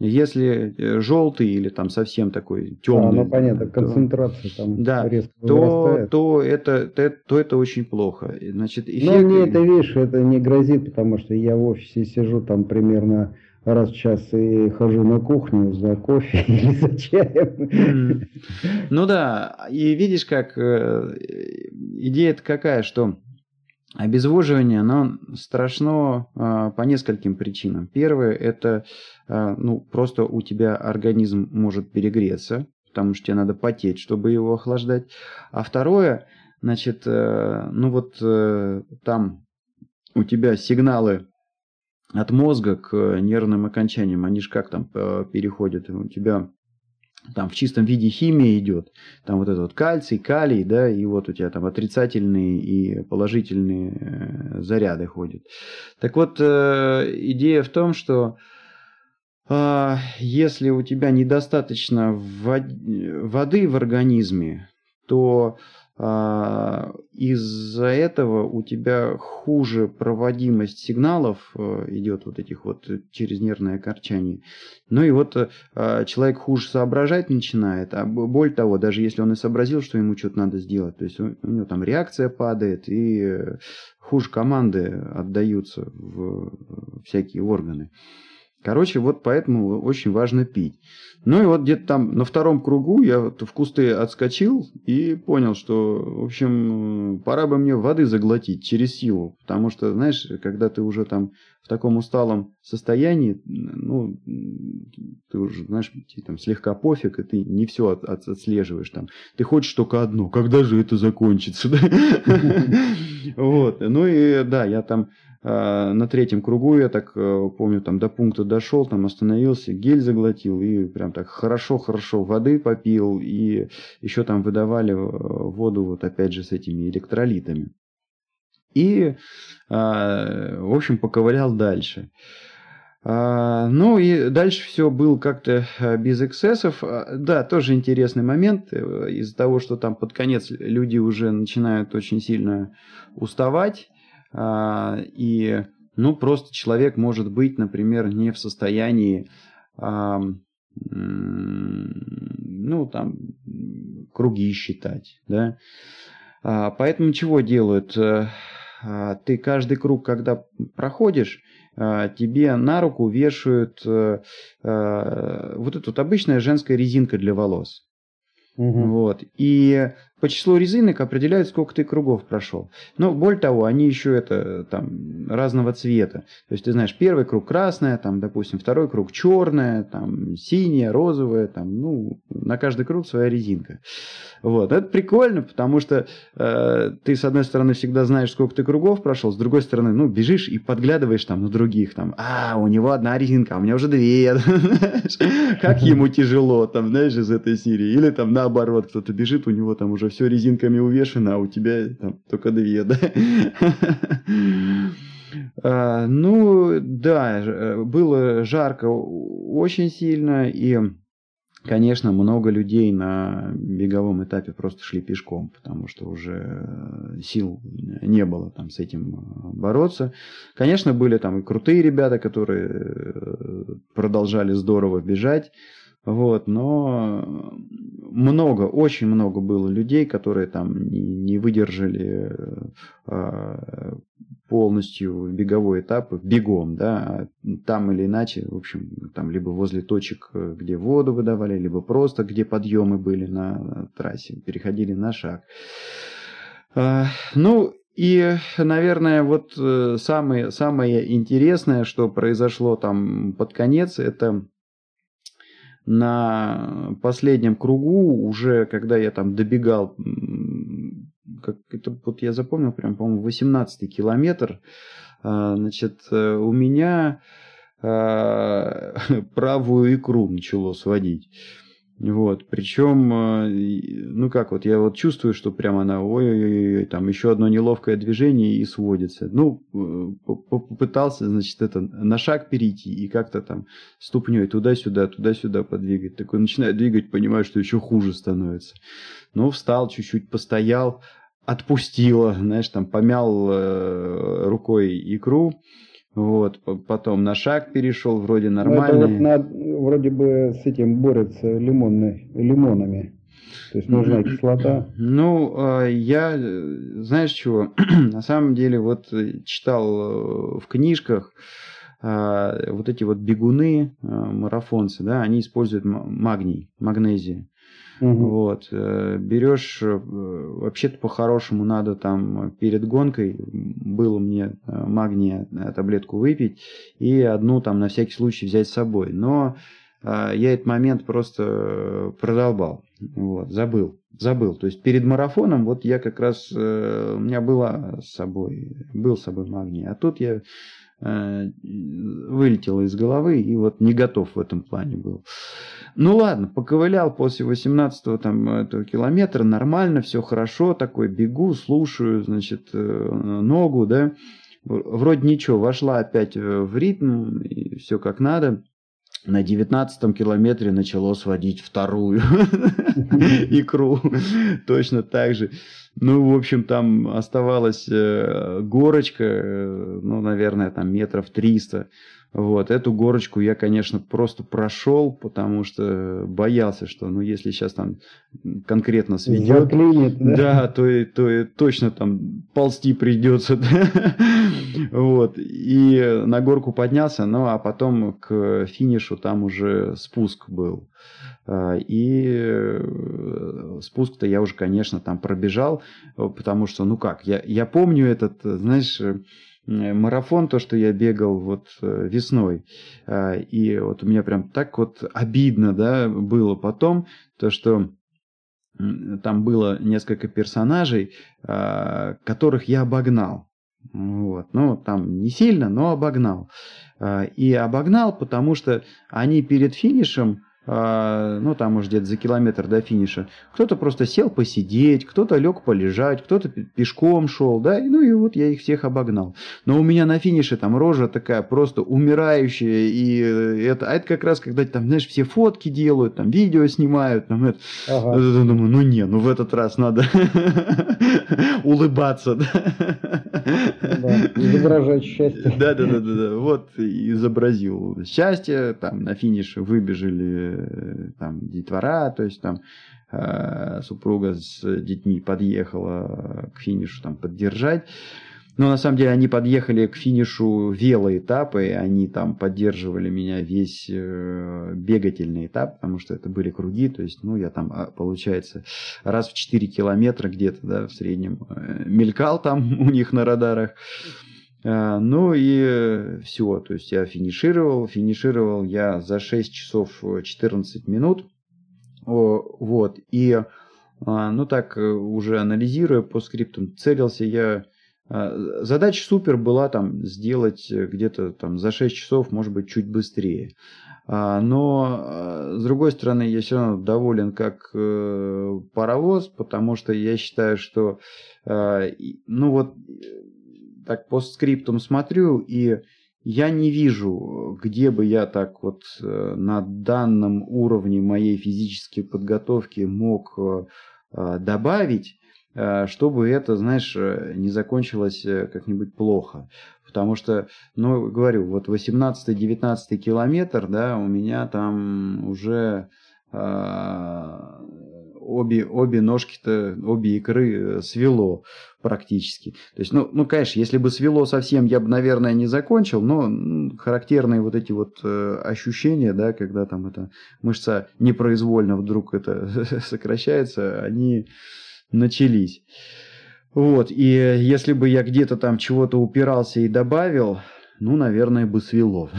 Speaker 1: Если э, желтый или там совсем такой темный,
Speaker 2: а, ну понятно, концентрация то, там
Speaker 1: да, резко то, то это то, то это очень плохо. Значит,
Speaker 2: эффект... Ну мне это видишь, это не грозит, потому что я в офисе сижу там примерно раз в час и хожу на кухню за кофе [LAUGHS] или за чаем.
Speaker 1: Ну да, и видишь, как э, идея какая, что Обезвоживание, оно страшно а, по нескольким причинам. Первое, это а, ну, просто у тебя организм может перегреться, потому что тебе надо потеть, чтобы его охлаждать. А второе, значит, э, ну вот э, там у тебя сигналы от мозга к нервным окончаниям, они же как там э, переходят, у тебя там в чистом виде химия идет, там вот этот вот кальций, калий, да, и вот у тебя там отрицательные и положительные э, заряды ходят. Так вот, э, идея в том, что э, если у тебя недостаточно воды в организме, то а, из-за этого у тебя хуже проводимость сигналов э, идет вот этих вот через нервное корчание. Ну и вот э, человек хуже соображать начинает, а более того, даже если он и сообразил, что ему что-то надо сделать, то есть у него там реакция падает и э, хуже команды отдаются в всякие органы. Короче, вот поэтому очень важно пить. Ну и вот где-то там на втором кругу я вот в кусты отскочил и понял, что, в общем, пора бы мне воды заглотить через силу. Потому что, знаешь, когда ты уже там в таком усталом состоянии, ну, ты уже, знаешь, тебе там слегка пофиг, и ты не все от, от, отслеживаешь там. Ты хочешь только одно, когда же это закончится, [LAUGHS] Вот, ну и да, я там а, на третьем кругу, я так э, помню, там до пункта дошел, там остановился, гель заглотил и прям так хорошо-хорошо воды попил и еще там выдавали э, воду вот опять же с этими электролитами. И, а, в общем, поковырял дальше. А, ну и дальше все было как-то э, без эксцессов. Да, тоже интересный момент. Из-за того, что там под конец люди уже начинают очень сильно уставать, а, и, ну, просто человек может быть, например, не в состоянии, ну, там, круги считать, да. А, поэтому чего делают? А, ты каждый круг, когда проходишь, тебе на руку вешают э, э, вот эту вот обычная женская резинка для волос. Угу. Вот. И по числу резинок определяют, сколько ты кругов прошел. Но более того, они еще это там разного цвета. То есть ты знаешь, первый круг красная, там, допустим, второй круг черная, там, синяя, розовая, там, ну, на каждый круг своя резинка. Вот. Это прикольно, потому что э, ты, с одной стороны, всегда знаешь, сколько ты кругов прошел, с другой стороны, ну, бежишь и подглядываешь там на других, там, а, у него одна резинка, а у меня уже две. [LAUGHS] Как ему тяжело, там, знаешь, из этой серии. Или там наоборот, кто-то бежит, у него там уже все резинками увешано, а у тебя там только две, да? А, ну, да, э, было жарко очень сильно, и, конечно, много людей на беговом этапе просто шли пешком, потому что уже сил не было там с этим бороться. Конечно, были там и крутые ребята, которые э, продолжали здорово бежать, вот, но много, очень много было людей, которые там не, не выдержали э, полностью беговой этап бегом, да, там или иначе, в общем, там либо возле точек, где воду выдавали, либо просто где подъемы были на трассе, переходили на шаг. Э, ну, и, наверное, вот э, самое, самое интересное, что произошло там под конец, это на последнем кругу, уже когда я там добегал, как это вот я запомнил, прям, по-моему, 18 километр, а, значит, э, у меня а, [LAUGHS] правую икру начало сводить. Вот, причем, э, ну как вот, я вот чувствую, что прямо она, ой-ой-ой, там еще одно неловкое движение и сводится. Ну, э, попытался, значит, это на шаг перейти и как-то там ступней туда-сюда, туда-сюда подвигать. Такой начинаю двигать, понимаю, что еще хуже становится. Ну, встал, чуть-чуть постоял, отпустила, знаешь, там помял э, рукой икру, вот, потом на шаг перешел, вроде нормально.
Speaker 2: Ну, это вот на, вроде бы с этим борется лимонный, лимонами. То есть нужна кислота.
Speaker 1: Ну, а, я, знаешь чего, [CLEARS THROAT] на самом деле вот читал э, в книжках, а, вот эти вот бегуны, а, марафонцы, да, они используют магний, магнезию. Угу. Вот. Э, берешь, э, вообще-то по-хорошему надо там перед гонкой, было мне э, магния таблетку выпить и одну там на всякий случай взять с собой. Но я этот момент просто продолбал. Вот, забыл. Забыл. То есть перед марафоном вот я как раз, у меня была с собой, был с собой магний. А тут я вылетело из головы и вот не готов в этом плане был. Ну ладно, поковылял после 18 там этого километра, нормально, все хорошо, такой бегу, слушаю, значит, э, ногу, да, вроде ничего, вошла опять в ритм, и все как надо. На девятнадцатом километре начало сводить вторую [LAUGHS] икру. Точно так же. Ну, в общем, там оставалась э, горочка, э, ну, наверное, там метров триста. Вот, эту горочку я, конечно, просто прошел, потому что боялся, что, ну, если сейчас там конкретно сведет, да? да, то, то точно там ползти придется. [LAUGHS] Вот, и на горку поднялся, ну, а потом к финишу там уже спуск был. А, и э, спуск-то я уже, конечно, там пробежал, потому что, ну как, я, я помню этот, знаешь, Э, марафон, то, что я бегал вот э, весной. А, и вот у меня прям так вот обидно, да, было потом, то, что там было несколько персонажей, а, которых я обогнал. Вот. Ну, там не сильно, но обогнал. А, и обогнал, потому что они перед финишем ну там уже где-то за километр до финиша, кто-то просто сел посидеть, кто-то лег полежать, кто-то пешком шел, да, ну и вот я их всех обогнал. Но у меня на финише там рожа такая просто умирающая, и это, а это как раз когда там, знаешь, все фотки делают, там видео снимают, там это, ага. думаю, ну не, ну в этот раз надо [LAUGHS] улыбаться, да.
Speaker 2: изображать счастье.
Speaker 1: Да, да, да, да, да, вот изобразил счастье, там на финише выбежали Э, там детвора, то есть там э, супруга с детьми подъехала к финишу там поддержать. Но на самом деле они подъехали к финишу велоэтапа, и они там поддерживали меня весь э, бегательный этап, потому что это были круги, то есть, ну, я там, а, получается, раз в 4 километра где-то, да, в среднем э, мелькал там [LAUGHS] у них на радарах. А, ну и все, то есть я финишировал, финишировал я за 6 часов 14 минут, вот, и, а, ну так, э, уже анализируя по скриптам, целился я, а, задача супер была там сделать где-то там за 6 часов, может быть, чуть быстрее, но, с другой стороны, я все равно доволен как э, паровоз, потому что я считаю, что, ну вот, так по скриптам смотрю, и я не вижу, где бы я так вот э, на данном уровне моей физической подготовки мог э, э, добавить, чтобы это, знаешь, не закончилось как-нибудь плохо. Потому что, ну, говорю, вот 18-19 километр, да, у меня там уже обе, обе ножки-то, обе икры свело практически. То есть, ну, ну, конечно, если бы свело совсем, я бы, наверное, не закончил, но характерные вот эти вот э, ощущения, да, когда там эта мышца непроизвольно вдруг это [LAUGHS] сокращается, они начались. Вот, и если бы я где-то там чего-то упирался и добавил, ну, наверное, бы свело.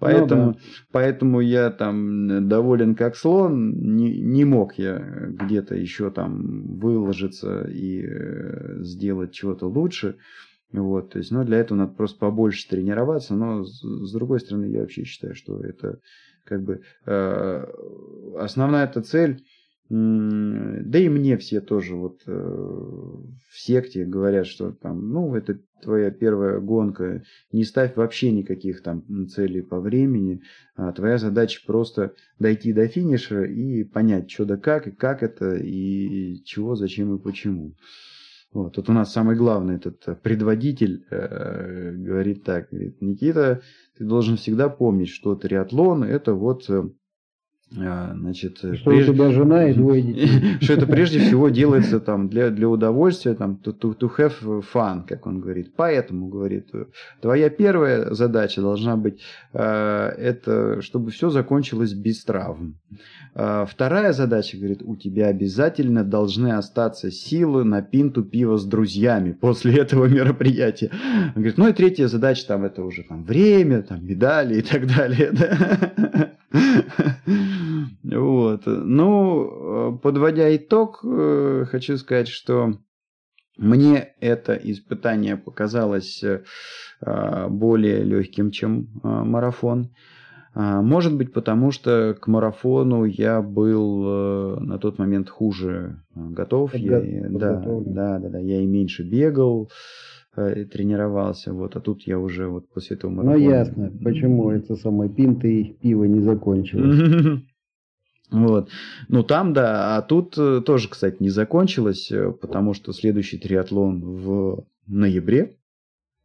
Speaker 1: поэтому, ну, да. поэтому я там доволен как слон, не, не мог я где-то еще там выложиться и э, сделать чего-то лучше. Вот, то есть, ну, для этого надо просто побольше тренироваться, но с, с другой стороны, я вообще считаю, что это как бы э, основная эта цель да и мне все тоже вот э, в секте говорят, что там, ну, это твоя первая гонка, не ставь вообще никаких там целей по времени, а твоя задача просто дойти до финиша и понять, что да как, и как это, и чего, зачем и почему. Вот, тут у нас самый главный этот предводитель э, говорит так, говорит, Никита, ты должен всегда помнить, что триатлон это вот э, значит,
Speaker 2: что прежде... у тебя жена и [LAUGHS] двое детей.
Speaker 1: что это прежде всего делается там для, для удовольствия, там, to, to, to have fun, как он говорит. Поэтому, говорит, твоя первая задача должна быть, э, это чтобы все закончилось без травм. Э, вторая задача, говорит, у тебя обязательно должны остаться силы на пинту пива с друзьями после этого мероприятия. Он говорит, ну и третья задача, там, это уже там время, там, медали и так далее. Да? Вот. Ну, подводя итог, э, хочу сказать, что мне это испытание показалось э, более легким, чем э, марафон. А, может быть, потому что к марафону я был на тот момент хуже готов. Я, да, да, да, да, я и меньше бегал. Э, тренировался, вот, а тут я уже вот после этого
Speaker 2: марафона... Ну, ясно, почему это самое пинты пиво не закончилось. [LAUGHS]
Speaker 1: Вот. Ну, там, да, а тут э, тоже, кстати, не закончилось, э, потому что следующий триатлон в ноябре.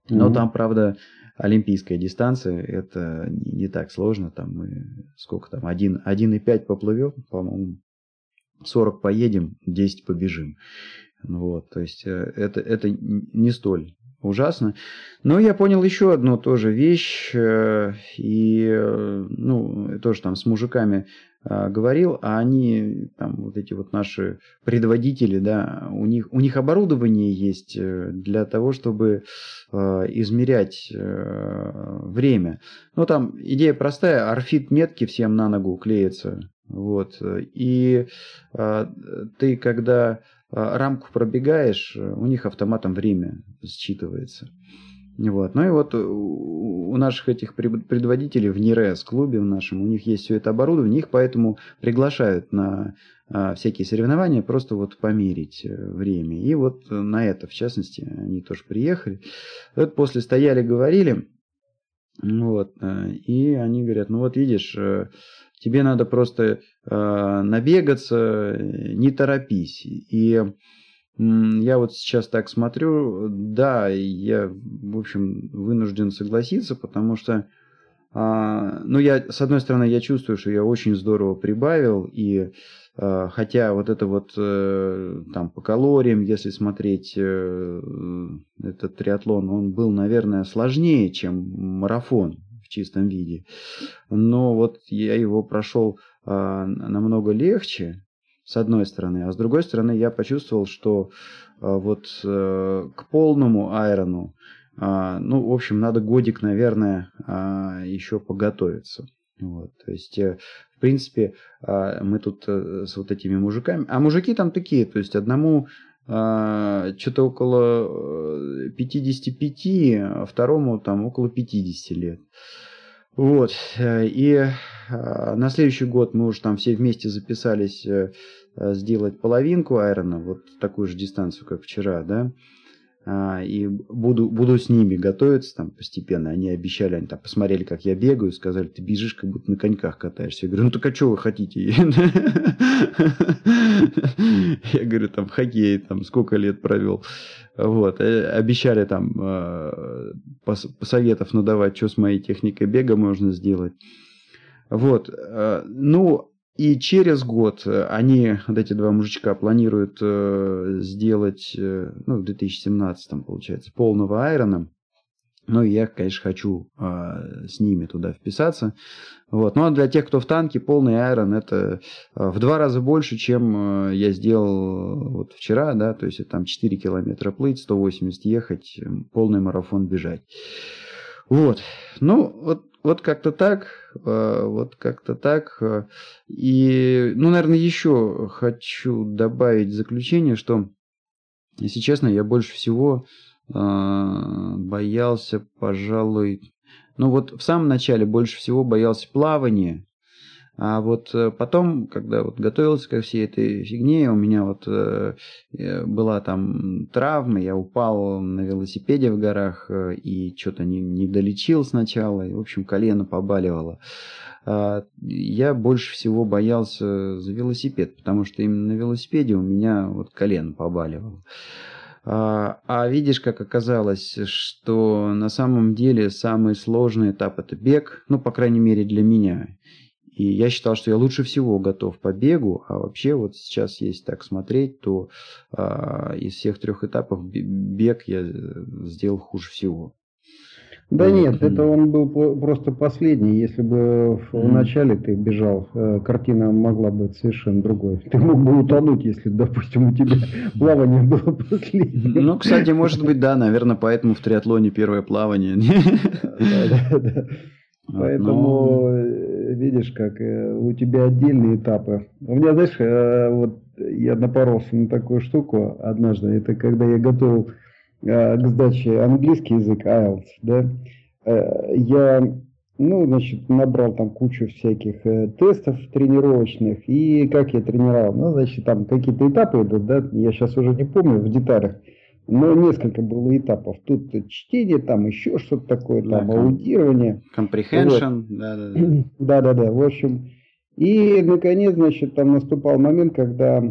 Speaker 1: Но mm-hmm. там, правда, олимпийская дистанция, это не, не так сложно. Там мы, сколько там, 1,5 поплывем, по-моему, 40 поедем, 10 побежим. Вот, то есть это, это не столь ужасно. Но я понял еще одну тоже вещь, э, и, э, ну, тоже там с мужиками э, говорил, а они, там, вот эти вот наши предводители, да, у них, у них оборудование есть для того, чтобы измерять время. Ну, там идея простая, орфит метки всем на ногу клеится, вот, и ты, когда рамку пробегаешь, у них автоматом время считывается. Вот. Ну и вот у наших этих предводителей в НИРЭС клубе в нашем, у них есть все это оборудование, их поэтому приглашают на а, всякие соревнования, просто вот померить э, время. И вот на это, в частности, они тоже приехали. Вот после стояли, говорили, вот, э, и они говорят, ну вот видишь, э, тебе надо просто э, набегаться, не торопись. И я вот сейчас так смотрю, да, я, в общем, вынужден согласиться, потому что, э, ну, я, с одной стороны, я чувствую, что я очень здорово прибавил, и э, хотя вот это вот, э, там, по калориям, если смотреть э, этот триатлон, он был, наверное, сложнее, чем марафон, в чистом виде. Но вот я его прошел а, намного легче, с одной стороны, а с другой стороны я почувствовал, что а, вот а, к полному айрону, а, ну, в общем, надо годик, наверное, а, еще поготовиться. Вот, то есть, э, в принципе, а, мы тут э, с вот этими мужиками, а мужики там такие, то есть одному что-то около 55, э, а второму там около 50 лет. Вот. Э, и а, на следующий год мы уже там все вместе записались э, сделать половинку айрона, вот такую же дистанцию, как вчера, да. А, и буду, буду с ними готовиться там постепенно. Они обещали, они там посмотрели, как я бегаю, сказали, ты бежишь, как будто на коньках катаешься. Я говорю, ну так а что вы хотите? Я говорю, там, хоккей, там, сколько лет провел. Вот, э, обещали там э, посоветов надавать, что с моей техникой бега можно сделать. Вот, э, ну, и через год э, они, вот эти два мужичка, планируют э, сделать, э, ну, в 2017, получается, полного айрона. Ну, я, конечно, хочу э, с ними туда вписаться. Вот. Ну, а для тех, кто в танке, полный айрон это э, в два раза больше, чем э, я сделал вот вчера, да, то есть там 4 километра плыть, 180 ехать, полный марафон бежать. Вот. Ну, вот вот как-то так, э, вот как-то так. И, ну, наверное, еще хочу добавить заключение, что, если честно, я больше всего э, боялся, пожалуй, ну вот в самом начале больше всего боялся плавания, а вот э, потом, когда вот готовился ко всей этой фигне, у меня вот э, э, была там травма, я упал на велосипеде в горах э, и что-то не, не долечил сначала, и, в общем, колено побаливало. А, я больше всего боялся за велосипед, потому что именно на велосипеде у меня вот колено побаливало. А, а видишь, как оказалось, что на самом деле самый сложный этап это бег, ну, по крайней мере, для меня. И я считал, что я лучше всего готов по бегу, а вообще вот сейчас, если так смотреть, то э, из всех трех этапов бег я сделал хуже всего.
Speaker 2: Да нет, это он был просто последний. Если бы в начале ты бежал, э, картина могла быть совершенно другой. [LAUGHS] Ты мог бы утонуть, если, допустим, у тебя [LAUGHS] плавание было последнее.
Speaker 1: Ну, кстати, может быть, да, наверное, поэтому в триатлоне первое плавание. [LAUGHS] Да,
Speaker 2: да, да. Поэтому э, видишь, как э, у тебя отдельные этапы. У меня, знаешь, вот я напоролся на такую штуку однажды. Это когда я готовил Э, к сдаче английский язык IELTS, да, э, я, ну, значит, набрал там кучу всяких э, тестов тренировочных, и как я тренировал, ну, значит, там какие-то этапы идут, да, я сейчас уже не помню в деталях, но несколько было этапов. Тут чтение, там еще что-то такое, там да, аудирование.
Speaker 1: Comprehension, да-да-да. [CLEARS THROAT]
Speaker 2: Да-да-да, в общем. И, наконец, значит, там наступал момент, когда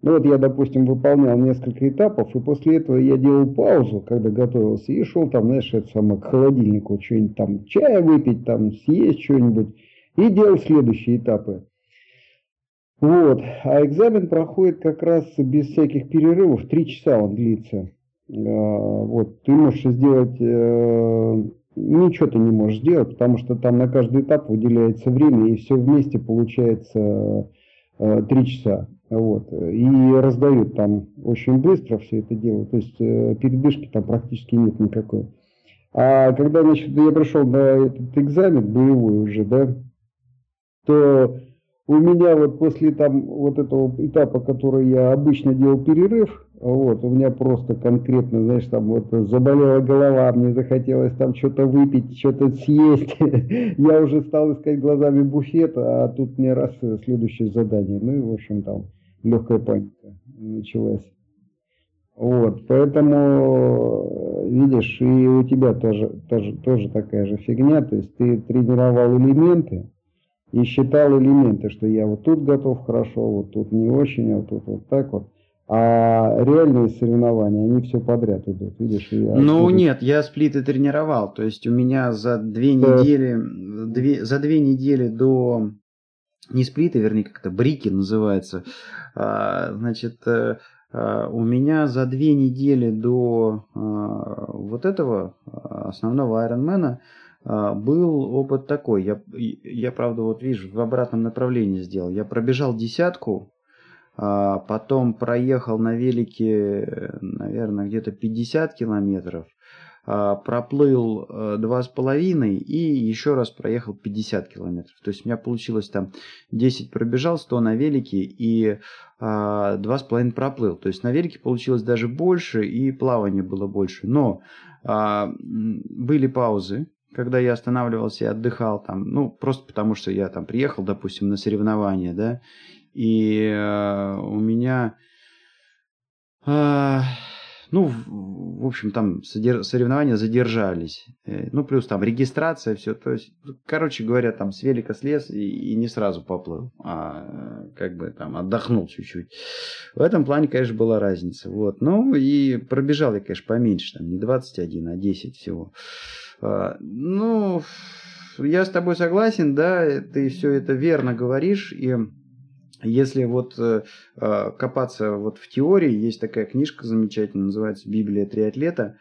Speaker 2: ну вот я, допустим, выполнял несколько этапов, и после этого я делал паузу, когда готовился, и шел там, знаешь, это самое, к холодильнику, что-нибудь там, чая выпить, там, съесть что-нибудь, и делал следующие этапы. Вот, а экзамен проходит как раз без всяких перерывов, три часа он длится. А, вот, ты можешь сделать, э, ничего ты не можешь сделать, потому что там на каждый этап выделяется время, и все вместе получается э, три часа. Вот. И раздают там очень быстро все это дело. То есть э, передышки там практически нет никакой. А когда значит, я пришел на этот экзамен боевой уже, да, то у меня вот после там вот этого этапа, который я обычно делал перерыв, вот, у меня просто конкретно, знаешь, там вот заболела голова, мне захотелось там что-то выпить, что-то съесть. [LAUGHS] Я уже стал искать глазами буфет, а тут мне раз э, следующее задание. Ну и, в общем, там легкая паника началась. Вот, поэтому, видишь, и у тебя тоже, тоже, тоже такая же фигня, то есть ты тренировал элементы и считал элементы, что я вот тут готов хорошо, вот тут не очень, а вот тут вот так вот. А реальные соревнования, они все подряд идут, видишь?
Speaker 1: Я ну буду... нет, я сплиты тренировал, то есть у меня за две да. недели, две, за две недели до не сплиты, вернее, как-то брики называется. А, значит, э, а, у меня за две недели до а, вот этого основного Айронмена был опыт такой. Я, я, правда, вот вижу, в обратном направлении сделал. Я пробежал десятку, потом проехал на велике, наверное, где-то 50 километров, а, проплыл э, два с половиной и еще раз проехал 50 километров. То есть у меня получилось там 10 пробежал, 100 на велике и а, два с половиной проплыл. То есть на велике получилось даже больше и плавание было больше. Но а, были паузы, когда я останавливался и отдыхал там, ну, просто потому что я там приехал, допустим, на соревнования, да, и э, у меня э, ну, в общем, там соревнования задержались. Э, ну, плюс там регистрация, все. То есть, короче говоря, там с велика слез и, и не сразу поплыл, а как бы там отдохнул чуть-чуть. В этом плане, конечно, была разница. Вот. Ну, и пробежал я, конечно, поменьше, там не 21, а 10 всего. Ну, я с тобой согласен, да, ты все это верно говоришь, и если вот э, э, копаться вот в теории, есть такая книжка замечательная, называется «Библия триатлета»,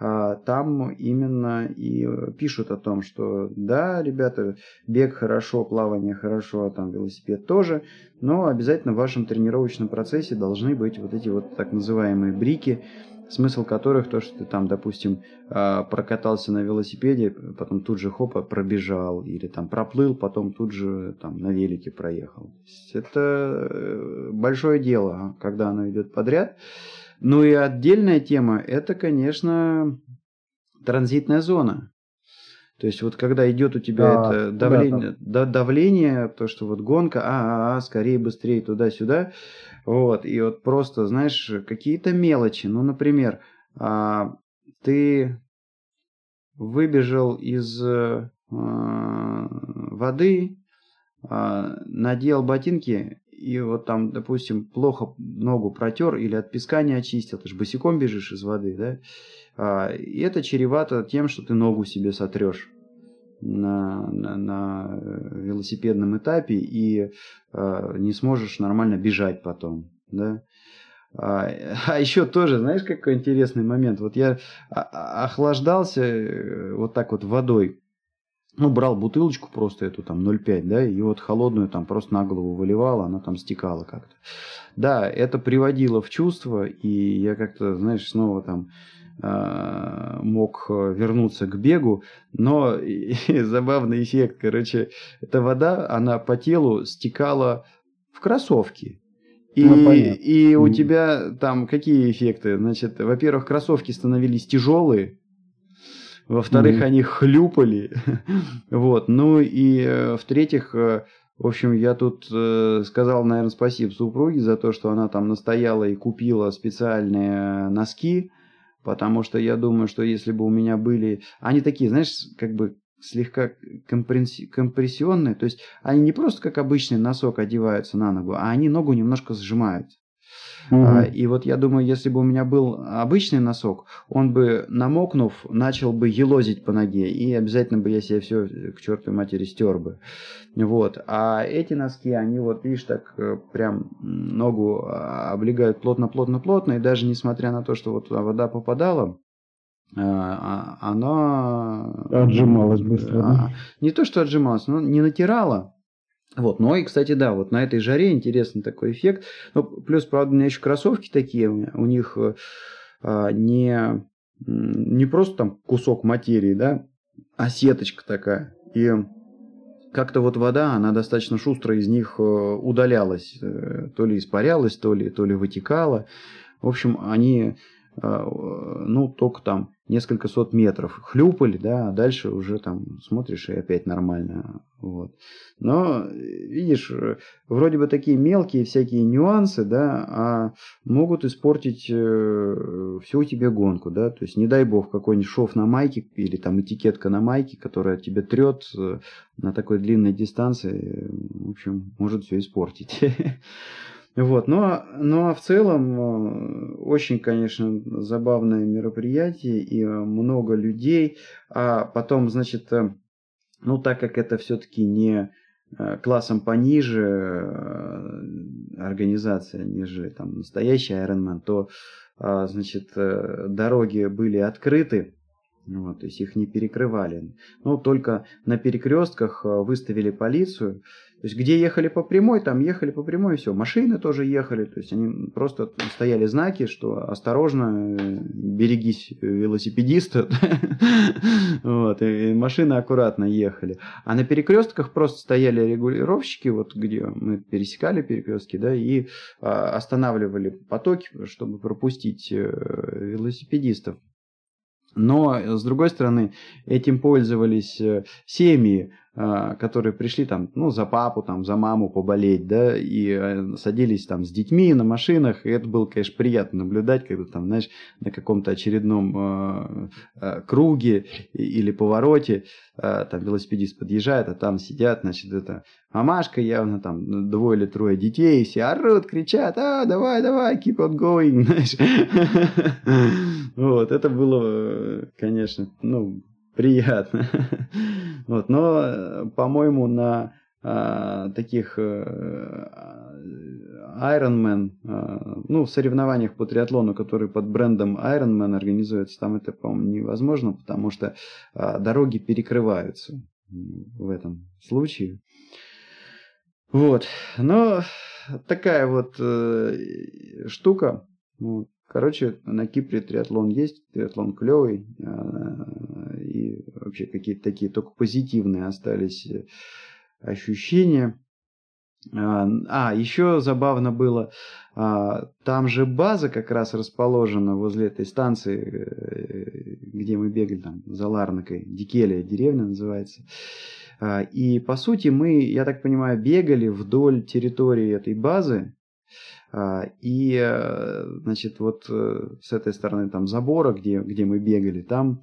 Speaker 1: э, там именно и пишут о том, что да, ребята, бег хорошо, плавание хорошо, там велосипед тоже, но обязательно в вашем тренировочном процессе должны быть вот эти вот так называемые брики, смысл которых то, что ты там, допустим, а, прокатался на велосипеде, потом тут же хопа пробежал, или там проплыл, потом тут же там на велике проехал. Это э, большое дело, когда оно идет подряд. Ну и отдельная тема, это, конечно, транзитная зона. То есть вот когда идет у тебя да, это давление, да, давление, то что вот гонка, а, а, а скорее, быстрее туда-сюда, вот и вот просто, знаешь, какие-то мелочи, ну, например, а, ты выбежал из а, воды, а, надел ботинки и вот там, допустим, плохо ногу протер или от песка не очистил, ты же босиком бежишь из воды, да, а, и это чревато тем, что ты ногу себе сотрешь. на, на, на велосипедном этапе и э, не сможешь нормально бежать потом, да. А, [LAUGHS] а еще тоже, знаешь, какой интересный момент. Вот я охлаждался э, вот так вот водой. Ну, брал бутылочку просто эту там 0,5, да, и вот холодную там просто на голову выливал, она там стекала как-то. Да, это приводило в чувство, и я как-то, знаешь, снова там э, мог вернуться к бегу, но и, [LAUGHS] и забавный эффект, короче, эта вода, она по телу стекала в кроссовки. И, ну, и у тебя там какие эффекты? Значит, во-первых, кроссовки становились тяжелые, во-вторых, mm-hmm. они хлюпали, [LAUGHS] вот, ну и э, в-третьих, э, в общем, я тут э, сказал, наверное, спасибо супруге за то, что она там настояла и купила специальные носки, потому что я думаю, что если бы у меня были... Они такие, знаешь, как бы слегка компресси... компрессионные, то есть они не просто как обычный носок одеваются на ногу, а они ногу немножко сжимают. Угу. А, и вот я думаю, если бы у меня был обычный носок, он бы, намокнув, начал бы елозить по ноге, и обязательно бы я себе все к чертовой матери стер бы. Вот. А эти носки, они вот, видишь, так э, прям ногу а, облегают плотно-плотно-плотно, и даже несмотря на то, что вот туда вода попадала, а, а, она...
Speaker 2: Отжималась быстро, да?
Speaker 1: Не то, что отжималась, но не натирала. Вот, ну и, кстати, да, вот на этой жаре интересный такой эффект. Ну, плюс, правда, у меня еще кроссовки такие, у них а, не, не просто там кусок материи, да, а сеточка такая. И как-то вот вода, она достаточно шустро из них э, удалялась. Э, то ли испарялась, то ли, то ли вытекала. В общем, они ну, только там несколько сот метров хлюпали, да, а дальше уже там смотришь и опять нормально, вот. Но, видишь, вроде бы такие мелкие всякие нюансы, да, а могут испортить э, всю тебе гонку, да, то есть не дай бог какой-нибудь шов на майке или там этикетка на майке, которая тебе трет э, на такой длинной дистанции, в общем, может все испортить. [LAUGHS] Вот, но, но в целом э, очень, конечно, забавное мероприятие и э, много людей. А потом, значит, э, ну так как это все-таки не классом пониже организация, ниже там настоящий Ironman, то, значит, дороги были открыты, вот, то есть их не перекрывали. Но только на перекрестках выставили полицию, то есть, где ехали по прямой, там ехали по прямой, все. Машины тоже ехали. То есть, они просто стояли знаки, что осторожно, берегись велосипедиста. [LAUGHS] вот, и машины аккуратно ехали. А на перекрестках просто стояли регулировщики, вот где мы пересекали перекрестки, да, и а, останавливали потоки, чтобы пропустить э, велосипедистов. Но, с другой стороны, этим пользовались э, семьи, которые пришли там, ну, за папу, там, за маму поболеть, да, и э, садились там с детьми на машинах, и это было, конечно, приятно наблюдать, когда там, знаешь, на каком-то очередном э, э, круге или повороте там велосипедист подъезжает, а там сидят, значит, это мамашка явно там двое или трое детей, и все орут, кричат, а, давай, давай, keep on going, [LAUGHS] знаешь. [LAUGHS] Вот, это было, конечно, ну, приятно. [LAUGHS] вот, но, э, по-моему, на а, таких а, Ironman, а, ну, в соревнованиях по триатлону, которые под брендом Ironman организуются, там это, по-моему, невозможно, потому что а, дороги перекрываются в этом случае. Вот, но такая вот э, штука. Вот. Короче, на Кипре триатлон есть, триатлон клевый, а, и вообще какие-то такие только позитивные остались э, ощущения. А, а, еще забавно было, а, там же база как раз расположена возле этой станции, э, где мы бегали, там, за Ларнакой, Дикелия деревня называется. И, по сути, мы, я так понимаю, бегали вдоль территории этой базы, а, и, э, значит, вот э, с этой стороны там забора, где, где мы бегали, там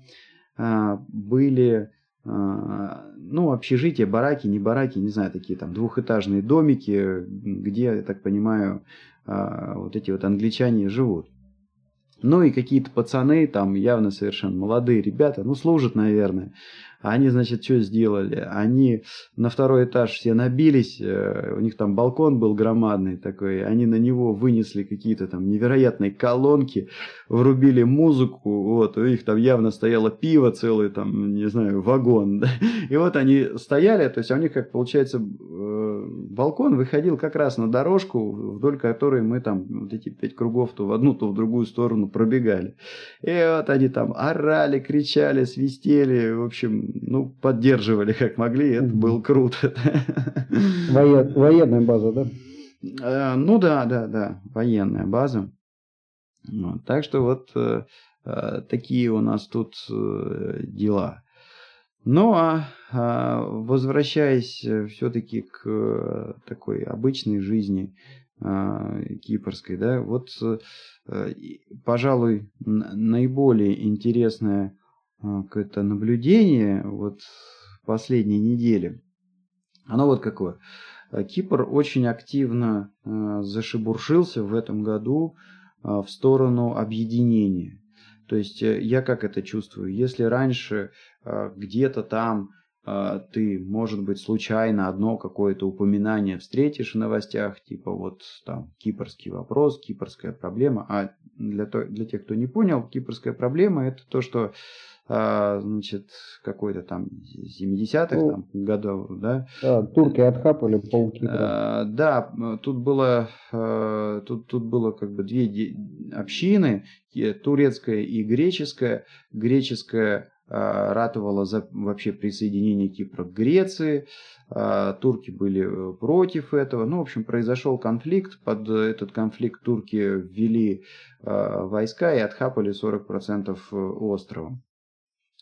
Speaker 1: а, были, а, ну, общежития, бараки, не бараки, не знаю, такие там двухэтажные домики, где, я так понимаю, вот эти вот англичане живут. Ну и какие-то пацаны, там явно совершенно молодые ребята, ну служат, наверное. Они, значит, что сделали? Они на второй этаж все набились, э, у них там балкон был громадный такой, они на него вынесли какие-то там невероятные колонки, врубили музыку, вот, у них там явно стояло пиво целый, там, не знаю, вагон, [LAUGHS] и вот они стояли, то есть у них, как получается, э, балкон выходил как раз на дорожку, вдоль которой мы там вот эти пять кругов то в одну, то в другую сторону пробегали. И вот они там орали, кричали, свистели, в общем, ну, поддерживали как могли, это было круто.
Speaker 2: Воен, военная база, да?
Speaker 1: Э, ну да, да, да, военная база. Вот, так что вот э, э, такие у нас тут э, дела. Ну а, а возвращаясь э, все-таки к э, такой обычной жизни а, кипрской, да, вот, пожалуй, наиболее интересное а, какое-то наблюдение вот последней недели. Оно вот какое. Кипр очень активно зашебуршился в этом году в сторону объединения. То есть э, я как это чувствую? Если раньше где-то там ты, может быть, случайно одно какое-то упоминание встретишь в новостях, типа вот там кипрский вопрос, кипрская проблема, а для, то, для тех, кто не понял, кипрская проблема это то, что значит, какой-то там 70-х ну, там, годов, да.
Speaker 2: Да, турки отхапали полкипра.
Speaker 1: А, да, тут было, а, тут, тут было как бы две общины, турецкая и греческая. Греческая а, ратовала за вообще присоединение Кипра к Греции. А, турки были э, против этого. Ну, в общем, произошел конфликт. Под этот конфликт турки ввели а, войска и отхапали 40% э, острова.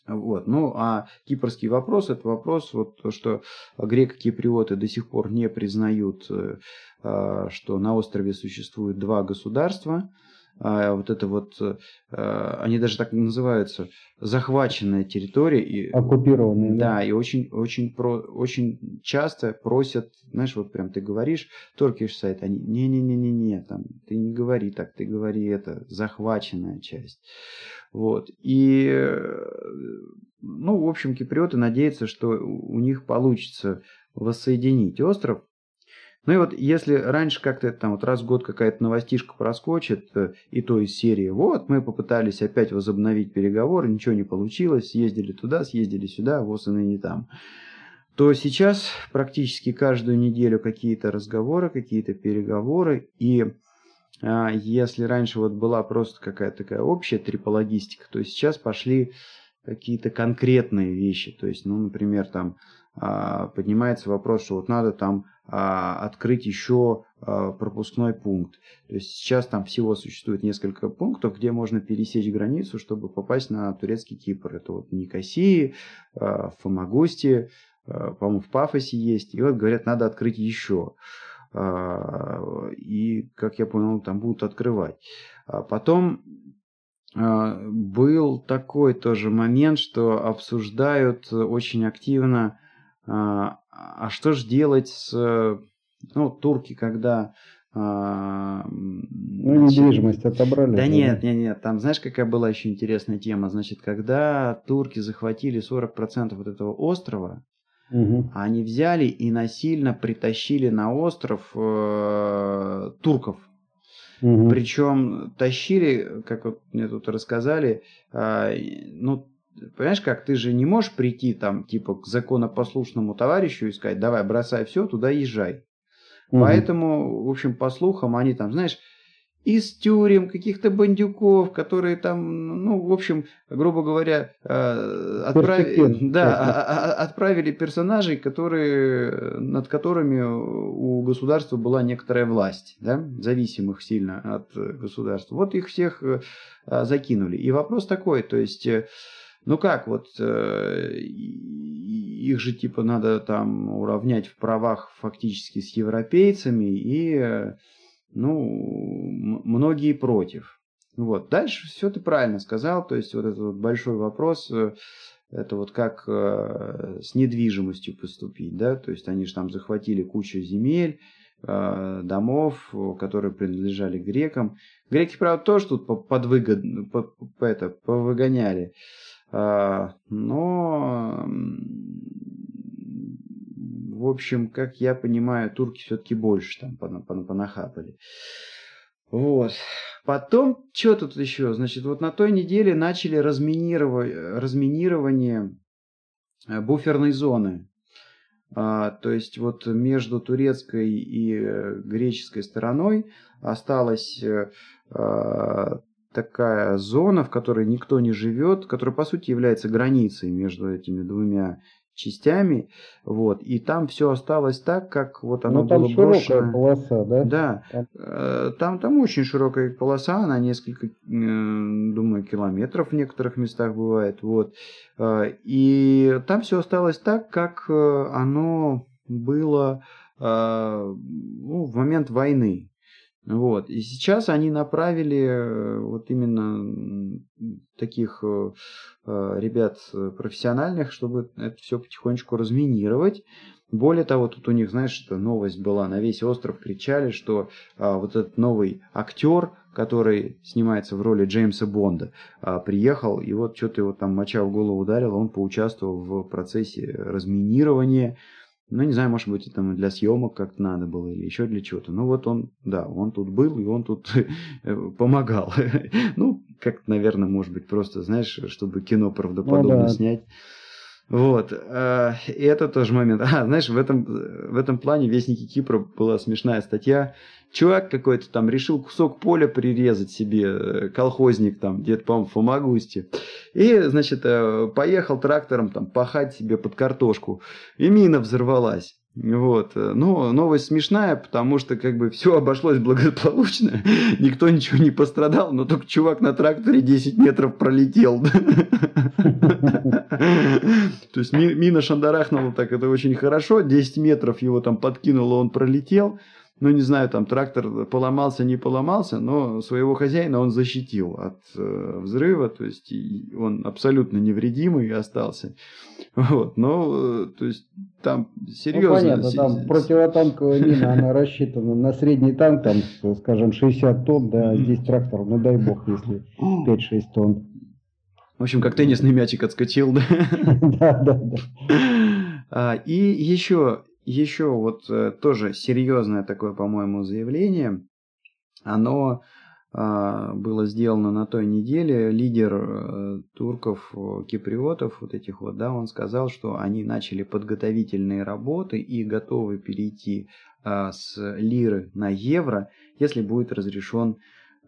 Speaker 1: Вот. Ну, а кипрский вопрос – это вопрос, вот, то, что греко-киприоты до сих пор не признают, э, а, что на острове существует два государства. А вот это вот, э, они даже так называются, захваченная территория. И,
Speaker 2: Оккупированная.
Speaker 1: Да, да, и очень, очень, про, очень часто просят, знаешь, вот прям ты говоришь, Turkish сайт, они, не-не-не-не-не, там, ты не говори так, ты говори это, захваченная часть. Вот. И, ну, в общем, киприоты надеются, что у них получится воссоединить остров. Ну и вот если раньше как-то там вот раз в год какая-то новостишка проскочит, э, и то из серии, вот, мы попытались опять возобновить переговоры, ничего не получилось, съездили туда, съездили сюда, вот и ныне там, то сейчас практически каждую неделю какие-то разговоры, какие-то переговоры, и а, если раньше вот была просто какая-то такая общая трипологистика, то сейчас пошли какие-то конкретные вещи. То есть, ну, например, там а, поднимается вопрос, что вот надо там открыть еще пропускной пункт. То есть сейчас там всего существует несколько пунктов, где можно пересечь границу, чтобы попасть на турецкий Кипр. Это вот Никосии, в Фомагосте, по-моему, в Пафосе есть. И вот говорят, надо открыть еще. А, и, как я понял, там будут открывать. А потом а, был такой тоже момент, что обсуждают очень активно, а что же делать с, ну, турки, когда
Speaker 2: ну, недвижимость отобрали.
Speaker 1: Да, да нет, нет, нет. Там, знаешь, какая была еще интересная тема? Значит, когда турки захватили 40% вот этого острова, Угу. Они взяли и насильно притащили на остров э, турков. Угу. Причем тащили, как вот мне тут рассказали, э, ну, понимаешь, как ты же не можешь прийти там, типа, к законопослушному товарищу и сказать, давай, бросай все, туда езжай. Угу. Поэтому, в общем, по слухам, они там, знаешь, из тюрем, каких-то бандюков, которые там, ну, в общем, грубо говоря, э, отправили, да, а, а, отправили персонажей, которые, над которыми у государства была некоторая власть, да, зависимых сильно от государства. Вот их всех э, закинули. И вопрос такой, то есть... Э, ну как, вот их же типа надо там уравнять в правах фактически с европейцами и ну, многие против. Вот. Дальше все ты правильно сказал, то есть вот этот большой вопрос, э, это вот как э, с недвижимостью поступить, да, то есть они же там захватили кучу земель, э, домов, которые принадлежали грекам. Греки, правда, тоже тут под выгод, по, по, это, повыгоняли но, в общем, как я понимаю, турки все-таки больше там понахапали. Вот. Потом, что тут еще? Значит, вот на той неделе начали разминировать, разминирование э, буферной зоны. А, то есть вот между турецкой и э, греческой стороной осталась э, а, такая зона, в которой никто не живет, которая по сути является границей между этими двумя частями, вот, и там все осталось так, как вот оно
Speaker 2: ну, там
Speaker 1: было
Speaker 2: широкая
Speaker 1: брошено.
Speaker 2: полоса, да?
Speaker 1: Да, там. Э, там, очень широкая полоса, она несколько, думаю, километров в некоторых местах бывает, вот, э, и там все осталось так, как э, оно было ну, в момент войны, вот. И сейчас они направили э, вот именно таких э, э, ребят профессиональных, чтобы это все потихонечку разминировать. Более того, тут у них, знаешь, это новость была, на весь остров кричали, что а, вот этот новый актер, который снимается в роли Джеймса Бонда, а, приехал, и вот что-то его там моча в голову ударил, он поучаствовал в процессе разминирования ну, не знаю, может быть, там для съемок как-то надо было или еще для чего-то. Ну, вот он, да, он тут был, и он тут [LAUGHS] э, помогал. [LAUGHS] ну, как наверное, может быть, просто, знаешь, чтобы кино правдоподобно ну, да. снять. Вот. Э, и это тоже момент. [LAUGHS] А, знаешь, в этом, в этом плане Вестники Кипра была смешная статья. Чувак какой-то там решил кусок поля прирезать себе, э, колхозник там, где-то, по-моему, в Фомагусте. И, значит, э, поехал трактором там пахать себе под картошку. И мина взорвалась. Вот. Ну, новость смешная, потому что как бы все обошлось благополучно, [LAUGHS] никто ничего не пострадал, но только чувак на тракторе 10 метров пролетел. [LAUGHS] То есть мина шандарахнула так, это очень хорошо, 10 метров его там подкинуло, он пролетел ну, не знаю, там трактор поломался, не поломался, но своего хозяина он защитил от э, взрыва, то есть он абсолютно невредимый остался. [LAUGHS] Вот, но, э, то есть там серьезно.
Speaker 2: Ну, понятно, там противотанковая [LAUGHS] мина, она рассчитана на средний танк, там, скажем, 60 тонн, да, а здесь трактор, ну дай бог, если [GASPS] 5-6 тонн.
Speaker 1: В общем, как теннисный мячик отскочил, да? [LAUGHS]
Speaker 2: Да, да, да.
Speaker 1: А, и еще еще вот э, тоже серьезное такое, по-моему, заявление. Оно э, было сделано на той неделе. Лидер э, турков, э, киприотов, вот этих вот, да, он сказал, что они начали подготовительные работы и готовы перейти э, с лиры на евро, если будет разрешен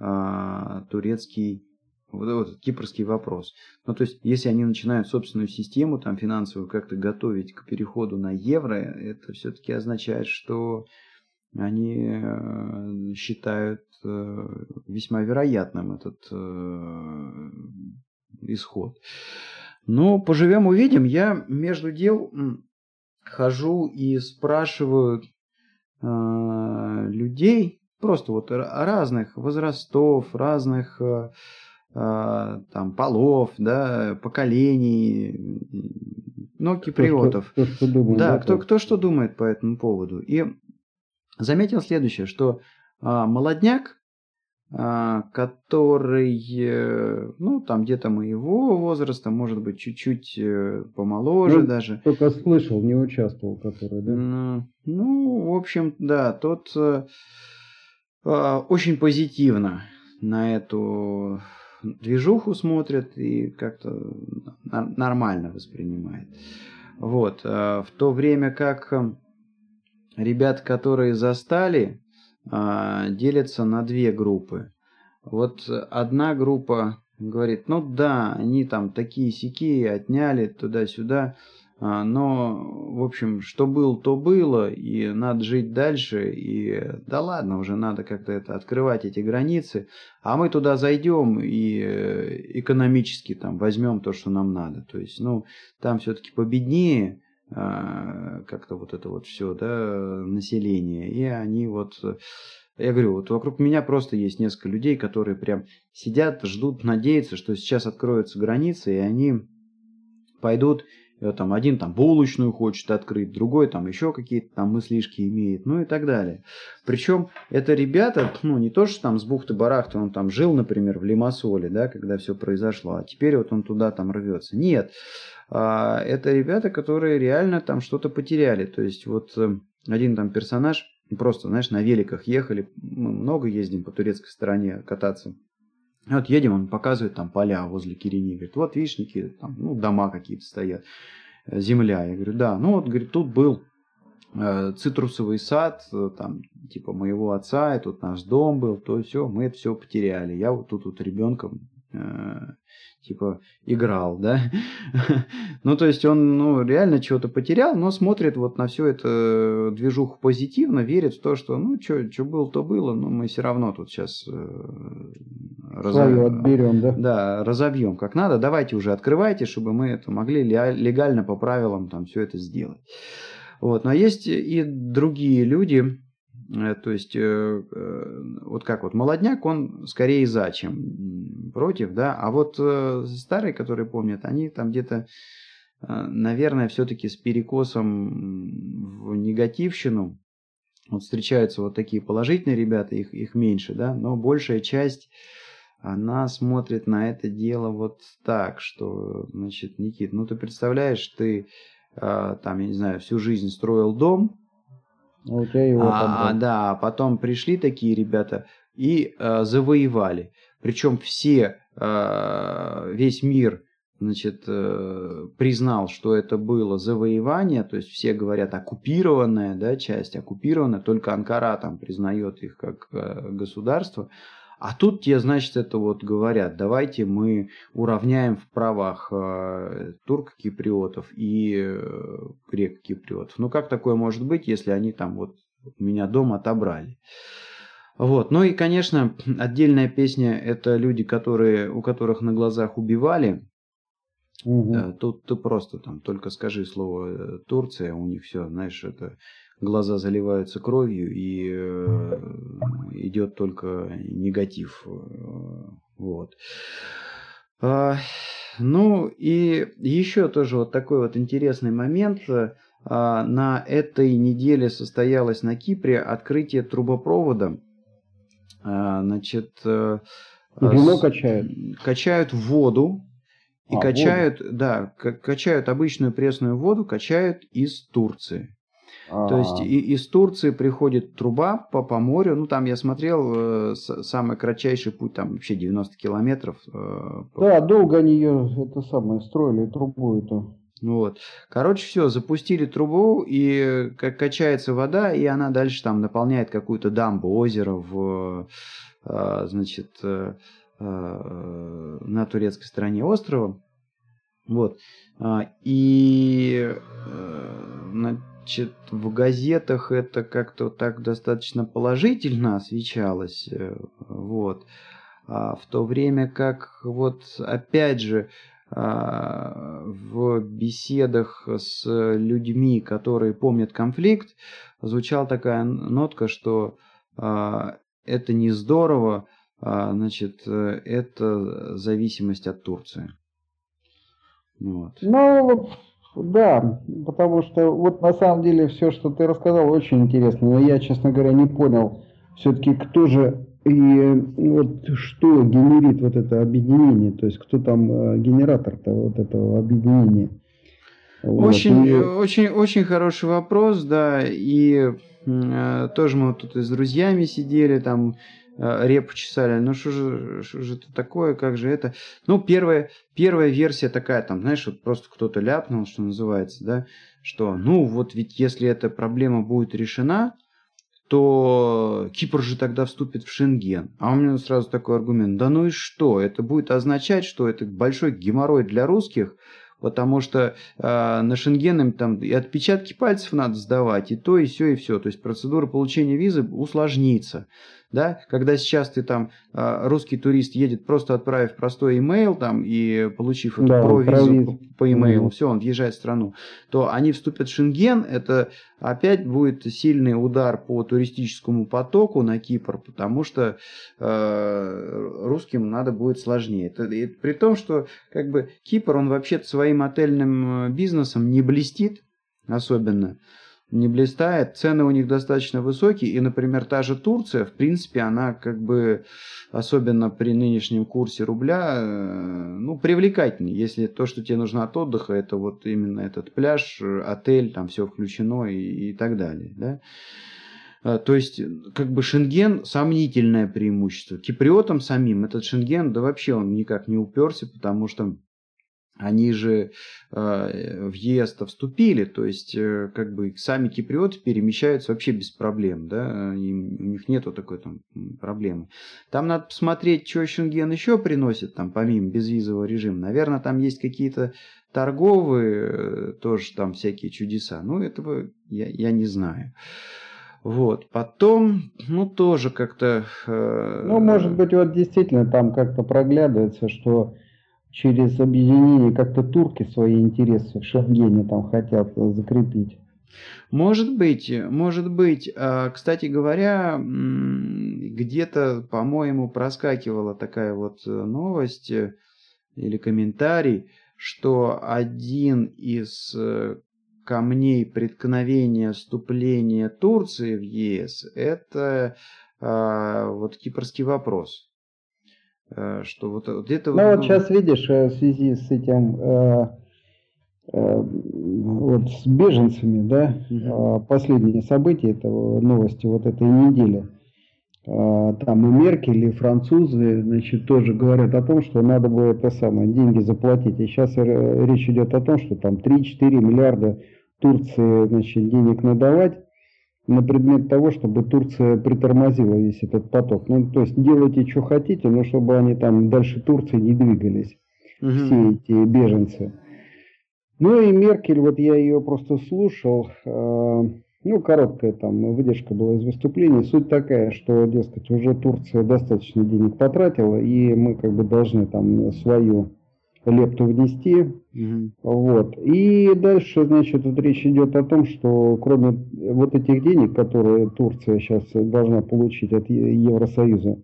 Speaker 1: э, турецкий вот этот кипрский вопрос. Ну, то есть, если они начинают собственную систему там финансовую как-то готовить к переходу на евро, это все-таки означает, что они э, считают э, весьма вероятным этот э, исход. Но поживем увидим. Я между дел хожу и спрашиваю людей, просто вот разных возрастов, разных там, полов, да, поколений, но киприотов. Кто, кто, кто думает, да, да, кто, кто что думает по этому поводу. И заметил следующее, что а, молодняк, а, который, э, ну, там где-то моего возраста, может быть, чуть-чуть э, помоложе ну, даже.
Speaker 2: Только слышал, не участвовал, который, да?
Speaker 1: Ну, ну в общем, да, тот э, очень позитивно на эту движуху смотрят и как-то нормально воспринимает. Вот. Э, в то время как э, ребят, которые застали, э, делятся на две группы. Вот одна группа говорит, ну да, они там такие сякие отняли туда-сюда, но, в общем, что было, то было, и надо жить дальше, и да ладно, уже надо как-то это открывать эти границы, а мы туда зайдем и э, экономически там возьмем то, что нам надо. То есть, ну, там все-таки победнее а, как-то вот это вот все, да, население, и они вот я говорю, вот вокруг меня просто есть несколько людей, которые прям сидят, ждут, надеются, что сейчас откроются границы, и они пойдут И там один там булочную хочет открыть, другой там еще какие-то там мыслишки имеет, ну и так далее. Причем это ребята, ну не то, что там с бухты-барахты он там жил, например, в Лимассоле, да, когда все произошло, а теперь вот он туда там рвется. Нет, а, это ребята, которые реально там что-то потеряли. То есть вот э, один там персонаж, просто, знаешь, на великах ехали, мы много ездим по турецкой стороне кататься. Вот едем, он показывает там поля возле Кирини. Говорит, вот вишники, там, ну, дома какие-то стоят, э, земля. Я говорю, да. Ну, вот, говорит, тут был э, цитрусовый сад, э, там, типа моего отца, и тут наш дом был, то все, мы это все потеряли. Я вот тут вот ребенком типа играл, да. [LAUGHS] ну, то есть он, ну, реально чего-то потерял, но смотрит вот на всю эту движуху позитивно, верит в то, что, ну, что было, то было, но мы все равно тут сейчас э,
Speaker 2: разов... отберем, да?
Speaker 1: Да, разобьем как надо. Давайте уже открывайте, чтобы мы это могли легально по правилам там все это сделать. Вот, но есть и другие люди, Э, то есть, э, э, вот как вот молодняк, он скорее за, чем против, да. А вот старые, которые помнят, они там где-то, наверное, все-таки с перекосом в негативщину. Вот встречаются вот такие положительные ребята, их, их меньше, да, но большая часть, она смотрит на это дело вот так, что, значит, Никит, ну ты представляешь, ты там, я не знаю, всю жизнь строил дом,
Speaker 2: а у тебя его
Speaker 1: а, да, потом пришли такие ребята и э, завоевали. Причем все, э, весь мир значит, э, признал, что это было завоевание, то есть все говорят оккупированная да, часть, оккупированная, только Анкара там признает их как э, государство. А тут тебе, значит, это вот говорят, давайте мы уравняем в правах э, турк-киприотов и э, грек-киприотов. Ну как такое может быть, если они там вот меня дом отобрали? Вот. Ну и, конечно, отдельная песня – это люди, которые, у которых на глазах убивали. Угу. Тут ты просто там только скажи слово Турция, у них все, знаешь, это глаза заливаются кровью и э, идет только негатив. Э, вот. А, ну и еще тоже вот такой вот интересный момент. А, на этой неделе состоялось на Кипре открытие трубопровода. А, значит,
Speaker 2: э, Вино качают.
Speaker 1: Качают воду. И а, качают, воду. да, качают обычную пресную воду, качают из Турции. А-а-а. То есть и, из Турции приходит труба по, по морю. Ну, там я смотрел, э, самый кратчайший путь, там вообще 90 километров. Э,
Speaker 2: да, долго они ее, это самое, строили, трубу эту.
Speaker 1: Вот. Короче, все, запустили трубу, и как качается вода, и она дальше там наполняет какую-то дамбу, озеро в, э, значит, э, э, на турецкой стороне острова. Вот. А, и э, Значит, в газетах это как-то так достаточно положительно освещалось. Э, вот. А в то время как вот опять же а, в беседах с людьми, которые помнят конфликт, звучала такая нотка, что а, это не здорово, а, значит, э, это зависимость от Турции.
Speaker 2: Вот. Ну, да, потому что вот на самом деле все, что ты рассказал, очень интересно. Но я, честно говоря, не понял все-таки, кто же и вот что генерит вот это объединение, то есть кто там э, генератор-то вот этого объединения.
Speaker 1: Очень, вот. очень, очень хороший вопрос, да, и э, тоже мы вот тут и с друзьями сидели, там репу чесали. Ну что же, что же это такое, как же это? Ну, первая, первая версия такая, там, знаешь, вот просто кто-то ляпнул, что называется, да, что, ну, вот ведь если эта проблема будет решена, то Кипр же тогда вступит в Шенген. А у меня сразу такой аргумент, да ну и что? Это будет означать, что это большой геморрой для русских, потому что э, на Шенген им там и отпечатки пальцев надо сдавать, и то, и все, и все. То есть процедура получения визы усложнится. Да, когда сейчас ты там, а, русский турист едет, просто отправив простой имейл там и получив эту да, провизу по имейлу, mm-hmm. все, он въезжает в страну, то они вступят в Шенген, это опять будет сильный удар по туристическому потоку на Кипр, потому что э, русским надо будет сложнее. Это, это, при том, что как бы Кипр, он вообще своим отельным э, бизнесом не блестит особенно не блистает. Цены у них достаточно высокие. И, например, та же Турция, в принципе, она как бы, особенно при нынешнем курсе рубля, э, ну, привлекательнее. Если то, что тебе нужно от отдыха, это вот именно этот пляж, отель, там все включено и, и так далее. Да? А, то есть, как бы Шенген сомнительное преимущество. Киприотам самим этот Шенген, да вообще он никак не уперся, потому что они же э, в ЕС-то вступили, то есть э, как бы сами киприоты перемещаются вообще без проблем, да, Им, у них нету такой там проблемы. Там надо посмотреть, что Шенген еще приносит, там помимо безвизового режима. Наверное, там есть какие-то торговые э, тоже там всякие чудеса, но этого я, я не знаю. Вот, потом, ну, тоже как-то...
Speaker 2: Э, ну, может быть, вот действительно там как-то проглядывается, что через объединение как-то турки свои интересы в Шенгене там хотят закрепить.
Speaker 1: Может быть, может быть. А, кстати говоря, где-то, по-моему, проскакивала такая вот э, новость э, или комментарий, что один из э, камней преткновения вступления Турции в ЕС это а, вот кипрский вопрос.
Speaker 2: Э, что вот, вот это... Ну вот сейчас видишь, э, в связи с этим, э, э, вот с беженцами, да, угу. последние события, это новости вот этой недели, там и Меркель, и французы, значит, тоже говорят о том, что надо было это самое, деньги заплатить. И сейчас речь идет о том, что там 3-4 миллиарда Турции, значит, денег надавать на предмет того, чтобы Турция притормозила весь этот поток. Ну, то есть делайте, что хотите, но чтобы они там дальше Турции не двигались, угу. все эти беженцы. Ну и Меркель, вот я ее просто слушал, э, ну, короткая там выдержка была из выступления. Суть такая, что, дескать, уже Турция достаточно денег потратила, и мы как бы должны там свою лепту внести. Угу. Вот. И дальше, значит, тут речь идет о том, что кроме вот этих денег, которые Турция сейчас должна получить от Евросоюза,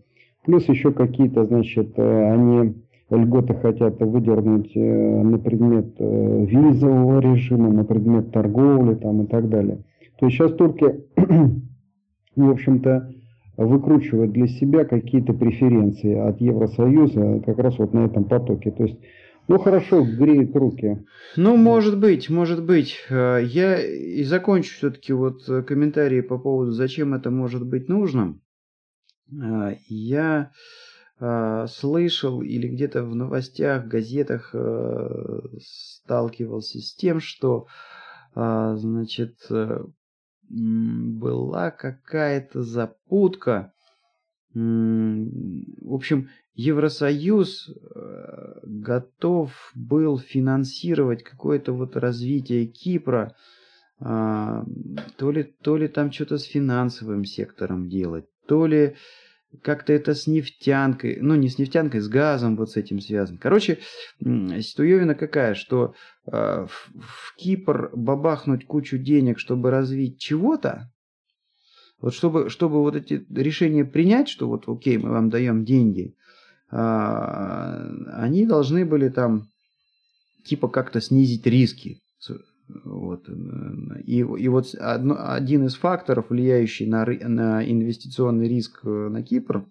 Speaker 2: плюс еще какие-то, значит, э, они льготы хотят выдернуть э, на предмет э, визового режима, на предмет торговли там и так далее. То есть сейчас турки, [CLEARS THROAT] в общем-то, выкручивают для себя какие-то преференции от Евросоюза как раз вот на этом потоке. То есть ну хорошо, греет руки.
Speaker 1: Ну, может быть, может быть. Э, я и закончу все-таки вот э, комментарии по поводу, зачем это может быть нужно. Э, я слышал или где-то в новостях, газетах сталкивался с тем, что, значит, была какая-то запутка. В общем, Евросоюз э, готов был финансировать какое-то вот развитие Кипра, а, то ли, то ли там что-то с финансовым сектором делать, то ли как-то это с нефтянкой, ну не с нефтянкой, с газом вот с этим связано. Короче, ситуевина какая, что э, в, в Кипр бабахнуть кучу денег, чтобы развить чего-то, вот чтобы, чтобы вот эти решения принять, что вот окей, мы вам даем деньги, а, они должны были там типа как-то снизить риски. Вот. И, и вот одно, один из факторов, влияющий на, на инвестиционный риск э, на Кипр,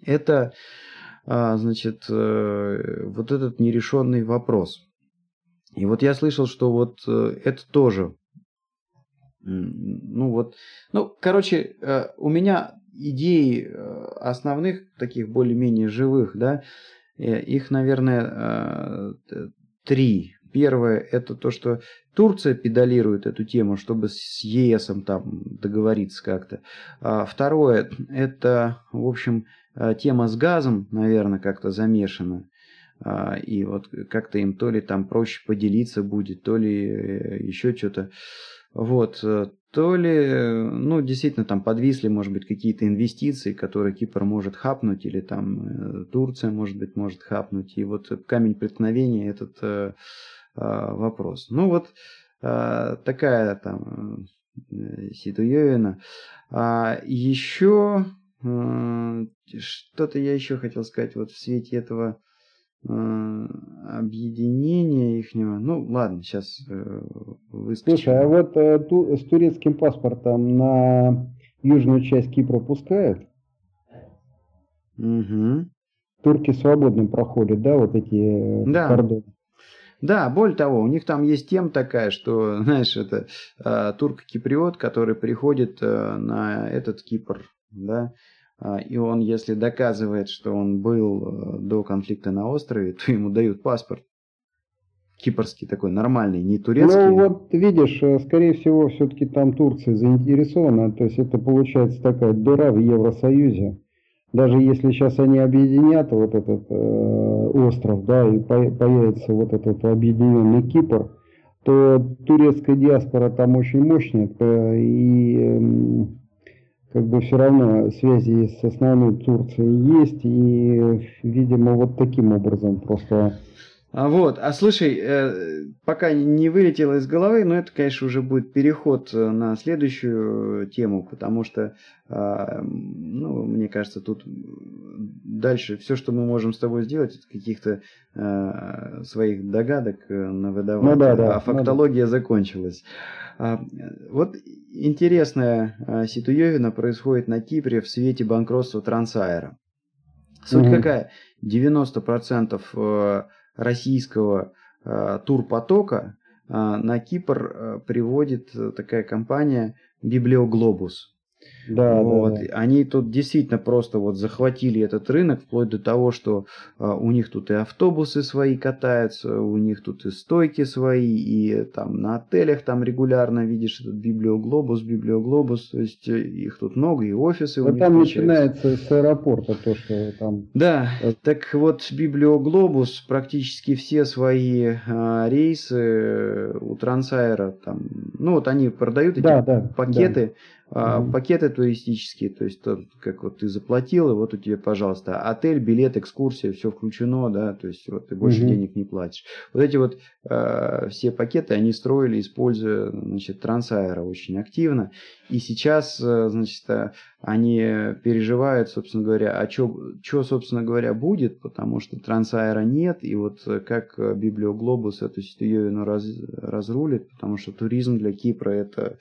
Speaker 1: это а, значит, э, вот этот нерешенный вопрос. И вот я слышал, что вот э, это тоже ну вот, ну, короче, у меня идей э, основных, таких более-менее живых, да, э, их, наверное, э, три. Первое – это то, что Турция педалирует эту тему, чтобы с ЕС там договориться как-то. А второе – это, в общем, тема с газом, наверное, как-то замешана. А, и вот как-то им то ли там проще поделиться будет, то ли еще что-то. Вот, э, то ли, ну, действительно, там подвисли, может быть, какие-то инвестиции, которые Кипр может хапнуть, или там э, Турция, может быть, может хапнуть. И вот камень преткновения этот э, э, вопрос. Ну, вот э, такая там э, ситуевина. А еще э, что-то я еще хотел сказать вот в свете этого Э, объединения ихнего. Ну, ладно, сейчас э,
Speaker 2: выскочим. Слушай, а вот э, ту, с турецким паспортом на южную часть Кипра пускают?
Speaker 1: Угу.
Speaker 2: Турки свободно проходят, да, вот эти
Speaker 1: э, да. кордоны? Да, более того, у них там есть тема такая, что, [LAUGHS] знаешь, это э, турк-киприот, который приходит э, на этот Кипр, да, и он, если доказывает, что он был э, до конфликта на острове, то ему дают паспорт. Кипрский такой, нормальный, не турецкий.
Speaker 2: Ну вот видишь, э, скорее всего, все-таки там Турция заинтересована. То есть это получается такая дыра в Евросоюзе. Даже если сейчас они объединят вот этот э, остров, да, и по появится вот этот объединенный Кипр, то турецкая диаспора там очень мощная, и э, как бы все равно связи с основной Турцией есть, и, видимо, вот таким образом просто...
Speaker 1: А вот, а слушай, э, пока не вылетело из головы, но это, конечно, уже будет переход э, на следующую тему, потому что, э, ну, мне кажется, тут дальше все, что мы можем с тобой сделать, это каких-то э, своих догадок э, навыдавать, ну, да, да, а фактология ну, да. закончилась. А, вот интересная а, ситуевина происходит на Кипре в свете банкротства Трансайра. Суть угу. какая? 90% э, российского э, турпотока э, на Кипр приводит такая компания Библиоглобус.
Speaker 2: Да,
Speaker 1: вот.
Speaker 2: да, да.
Speaker 1: Они тут действительно просто вот захватили этот рынок, вплоть до того, что а, у них тут и автобусы свои катаются, у них тут и стойки свои, и там на отелях там регулярно видишь этот библиоглобус, библиоглобус, то есть э, их тут много, и офисы
Speaker 2: у них там начинается с аэропорта то, что там...
Speaker 1: Да, так вот библиоглобус практически все свои а, рейсы у Трансайра там, ну вот они продают эти
Speaker 2: да, да,
Speaker 1: пакеты, да а, пакеты туристические, то есть то, как вот ты заплатил, и вот у тебя, пожалуйста, отель, билет, экскурсия, все включено, да, то есть вот ты больше угу. денег не платишь. Вот эти вот э, все пакеты они строили, используя, значит, Трансаэро очень активно, и сейчас, э, значит, э, они переживают, собственно говоря, а что, собственно говоря, будет, потому что Трансаэра нет, и вот э, как Библиоглобус эту ситуацию раз, разрулит, потому что туризм для Кипра это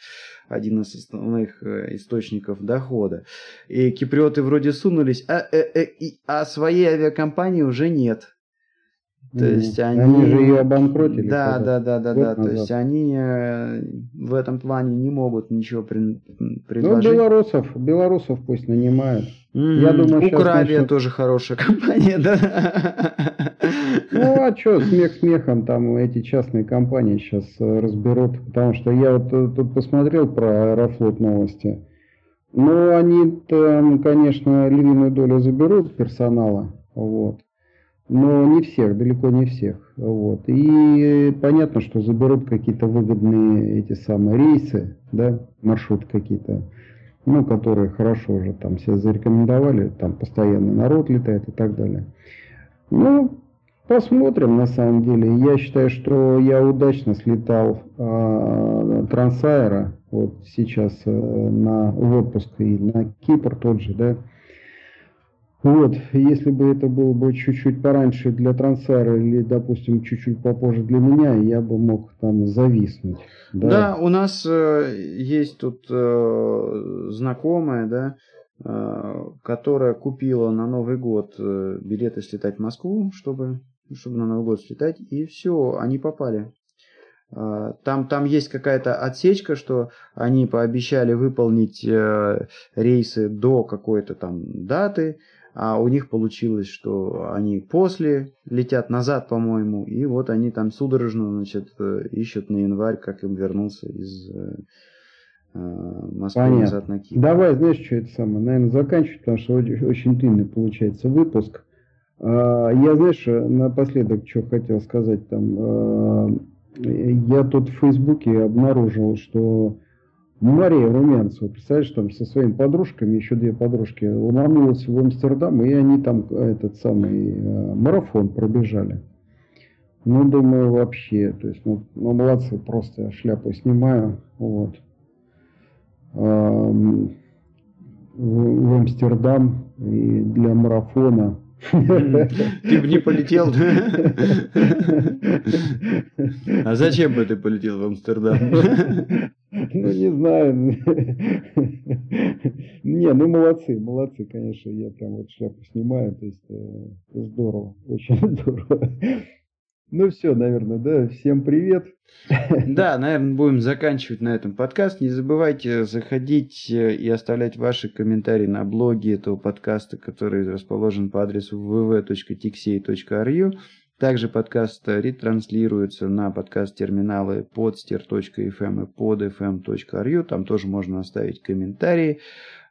Speaker 1: один из основных источников дохода. И киприоты вроде сунулись, а, а, а, а своей авиакомпании уже нет.
Speaker 2: То есть они... они же ее обанкротили.
Speaker 1: Да, да, да, да, да. То есть они э, в этом плане не могут ничего при... предложить.
Speaker 2: Ну, белорусов, белорусов пусть нанимают.
Speaker 1: Mm-hmm. Я думаю, Укравия начнут... тоже хорошая [LAUGHS] компания, да?
Speaker 2: Ну, а что, смех смехом, там эти частные компании сейчас э, разберут. Потому что я вот э, тут посмотрел про Аэрофлот новости. Ну, они там, конечно, львиную долю заберут персонала. Вот но не всех, далеко не всех. Вот. И понятно, что заберут какие-то выгодные эти самые рейсы, да, маршрут какие-то, ну, которые хорошо уже там все зарекомендовали, там постоянно народ летает и так далее. Ну, посмотрим на самом деле. Я считаю, что я удачно слетал э, Трансайра вот сейчас э, на, в отпуск и на Кипр тот же, да, вот, если бы это было бы чуть-чуть пораньше для трансара или, допустим, чуть-чуть попозже для меня, я бы мог там зависнуть.
Speaker 1: Да, да у нас э, есть тут э, знакомая, да, э, которая купила на Новый год э, билеты слетать в Москву, чтобы, чтобы на Новый год слетать, и все, они попали. Э, там, там есть какая-то отсечка, что они пообещали выполнить э, рейсы до какой-то там даты, а у них получилось, что они после летят назад, по-моему, и вот они там судорожно, значит, э, ищут на январь, как им вернуться из э, э, Москвы Понятно. назад на Киев.
Speaker 2: Давай, знаешь, что это самое, наверное, заканчивать, потому что очень длинный получается выпуск. А, я, знаешь, напоследок, что хотел сказать там, я тут в Фейсбуке обнаружил, что Мария Румянцева, представляешь, там со своими подружками, еще две подружки, ломанулась в Амстердам, и они там этот самый э, марафон пробежали. Ну, думаю, вообще, то есть, ну, ну молодцы, просто шляпу снимаю, вот. В, в Амстердам и для марафона
Speaker 1: ты бы не полетел. А зачем бы ты полетел в Амстердам?
Speaker 2: Ну, не знаю. Не, ну молодцы, молодцы, конечно. Я прям вот шляпу снимаю. То есть э, здорово, очень [LAUGHS] здорово. Ну все, наверное, да. Всем привет. [LAUGHS]
Speaker 1: Да, наверное, будем заканчивать на этом подкаст. Не забывайте заходить э, и оставлять ваши комментарии на блоге этого подкаста, который расположен по адресу www.tixey.ru. Также подкаст ретранслируется на подкаст-терминалы podster.fm и podfm.ru. Там тоже можно оставить комментарии.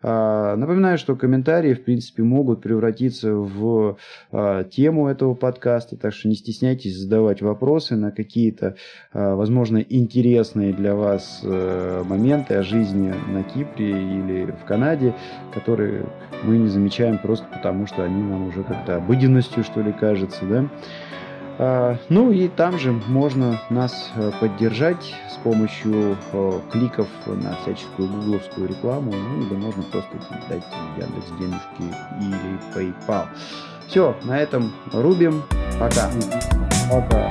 Speaker 1: А, напоминаю, что комментарии, в принципе, могут превратиться в а, тему этого подкаста, так что не стесняйтесь задавать вопросы на какие-то, а, возможно, интересные для вас э, моменты о жизни на Кипре или в Канаде, которые мы не замечаем просто потому, что они нам уже как-то обыденностью, что ли, кажется, да. А, ну и там же можно нас э, поддержать с помощью э, кликов на всяческую гугловскую рекламу, ну или можно просто дать Яндекс денежки или PayPal. Все, на этом рубим. Пока.
Speaker 2: Пока.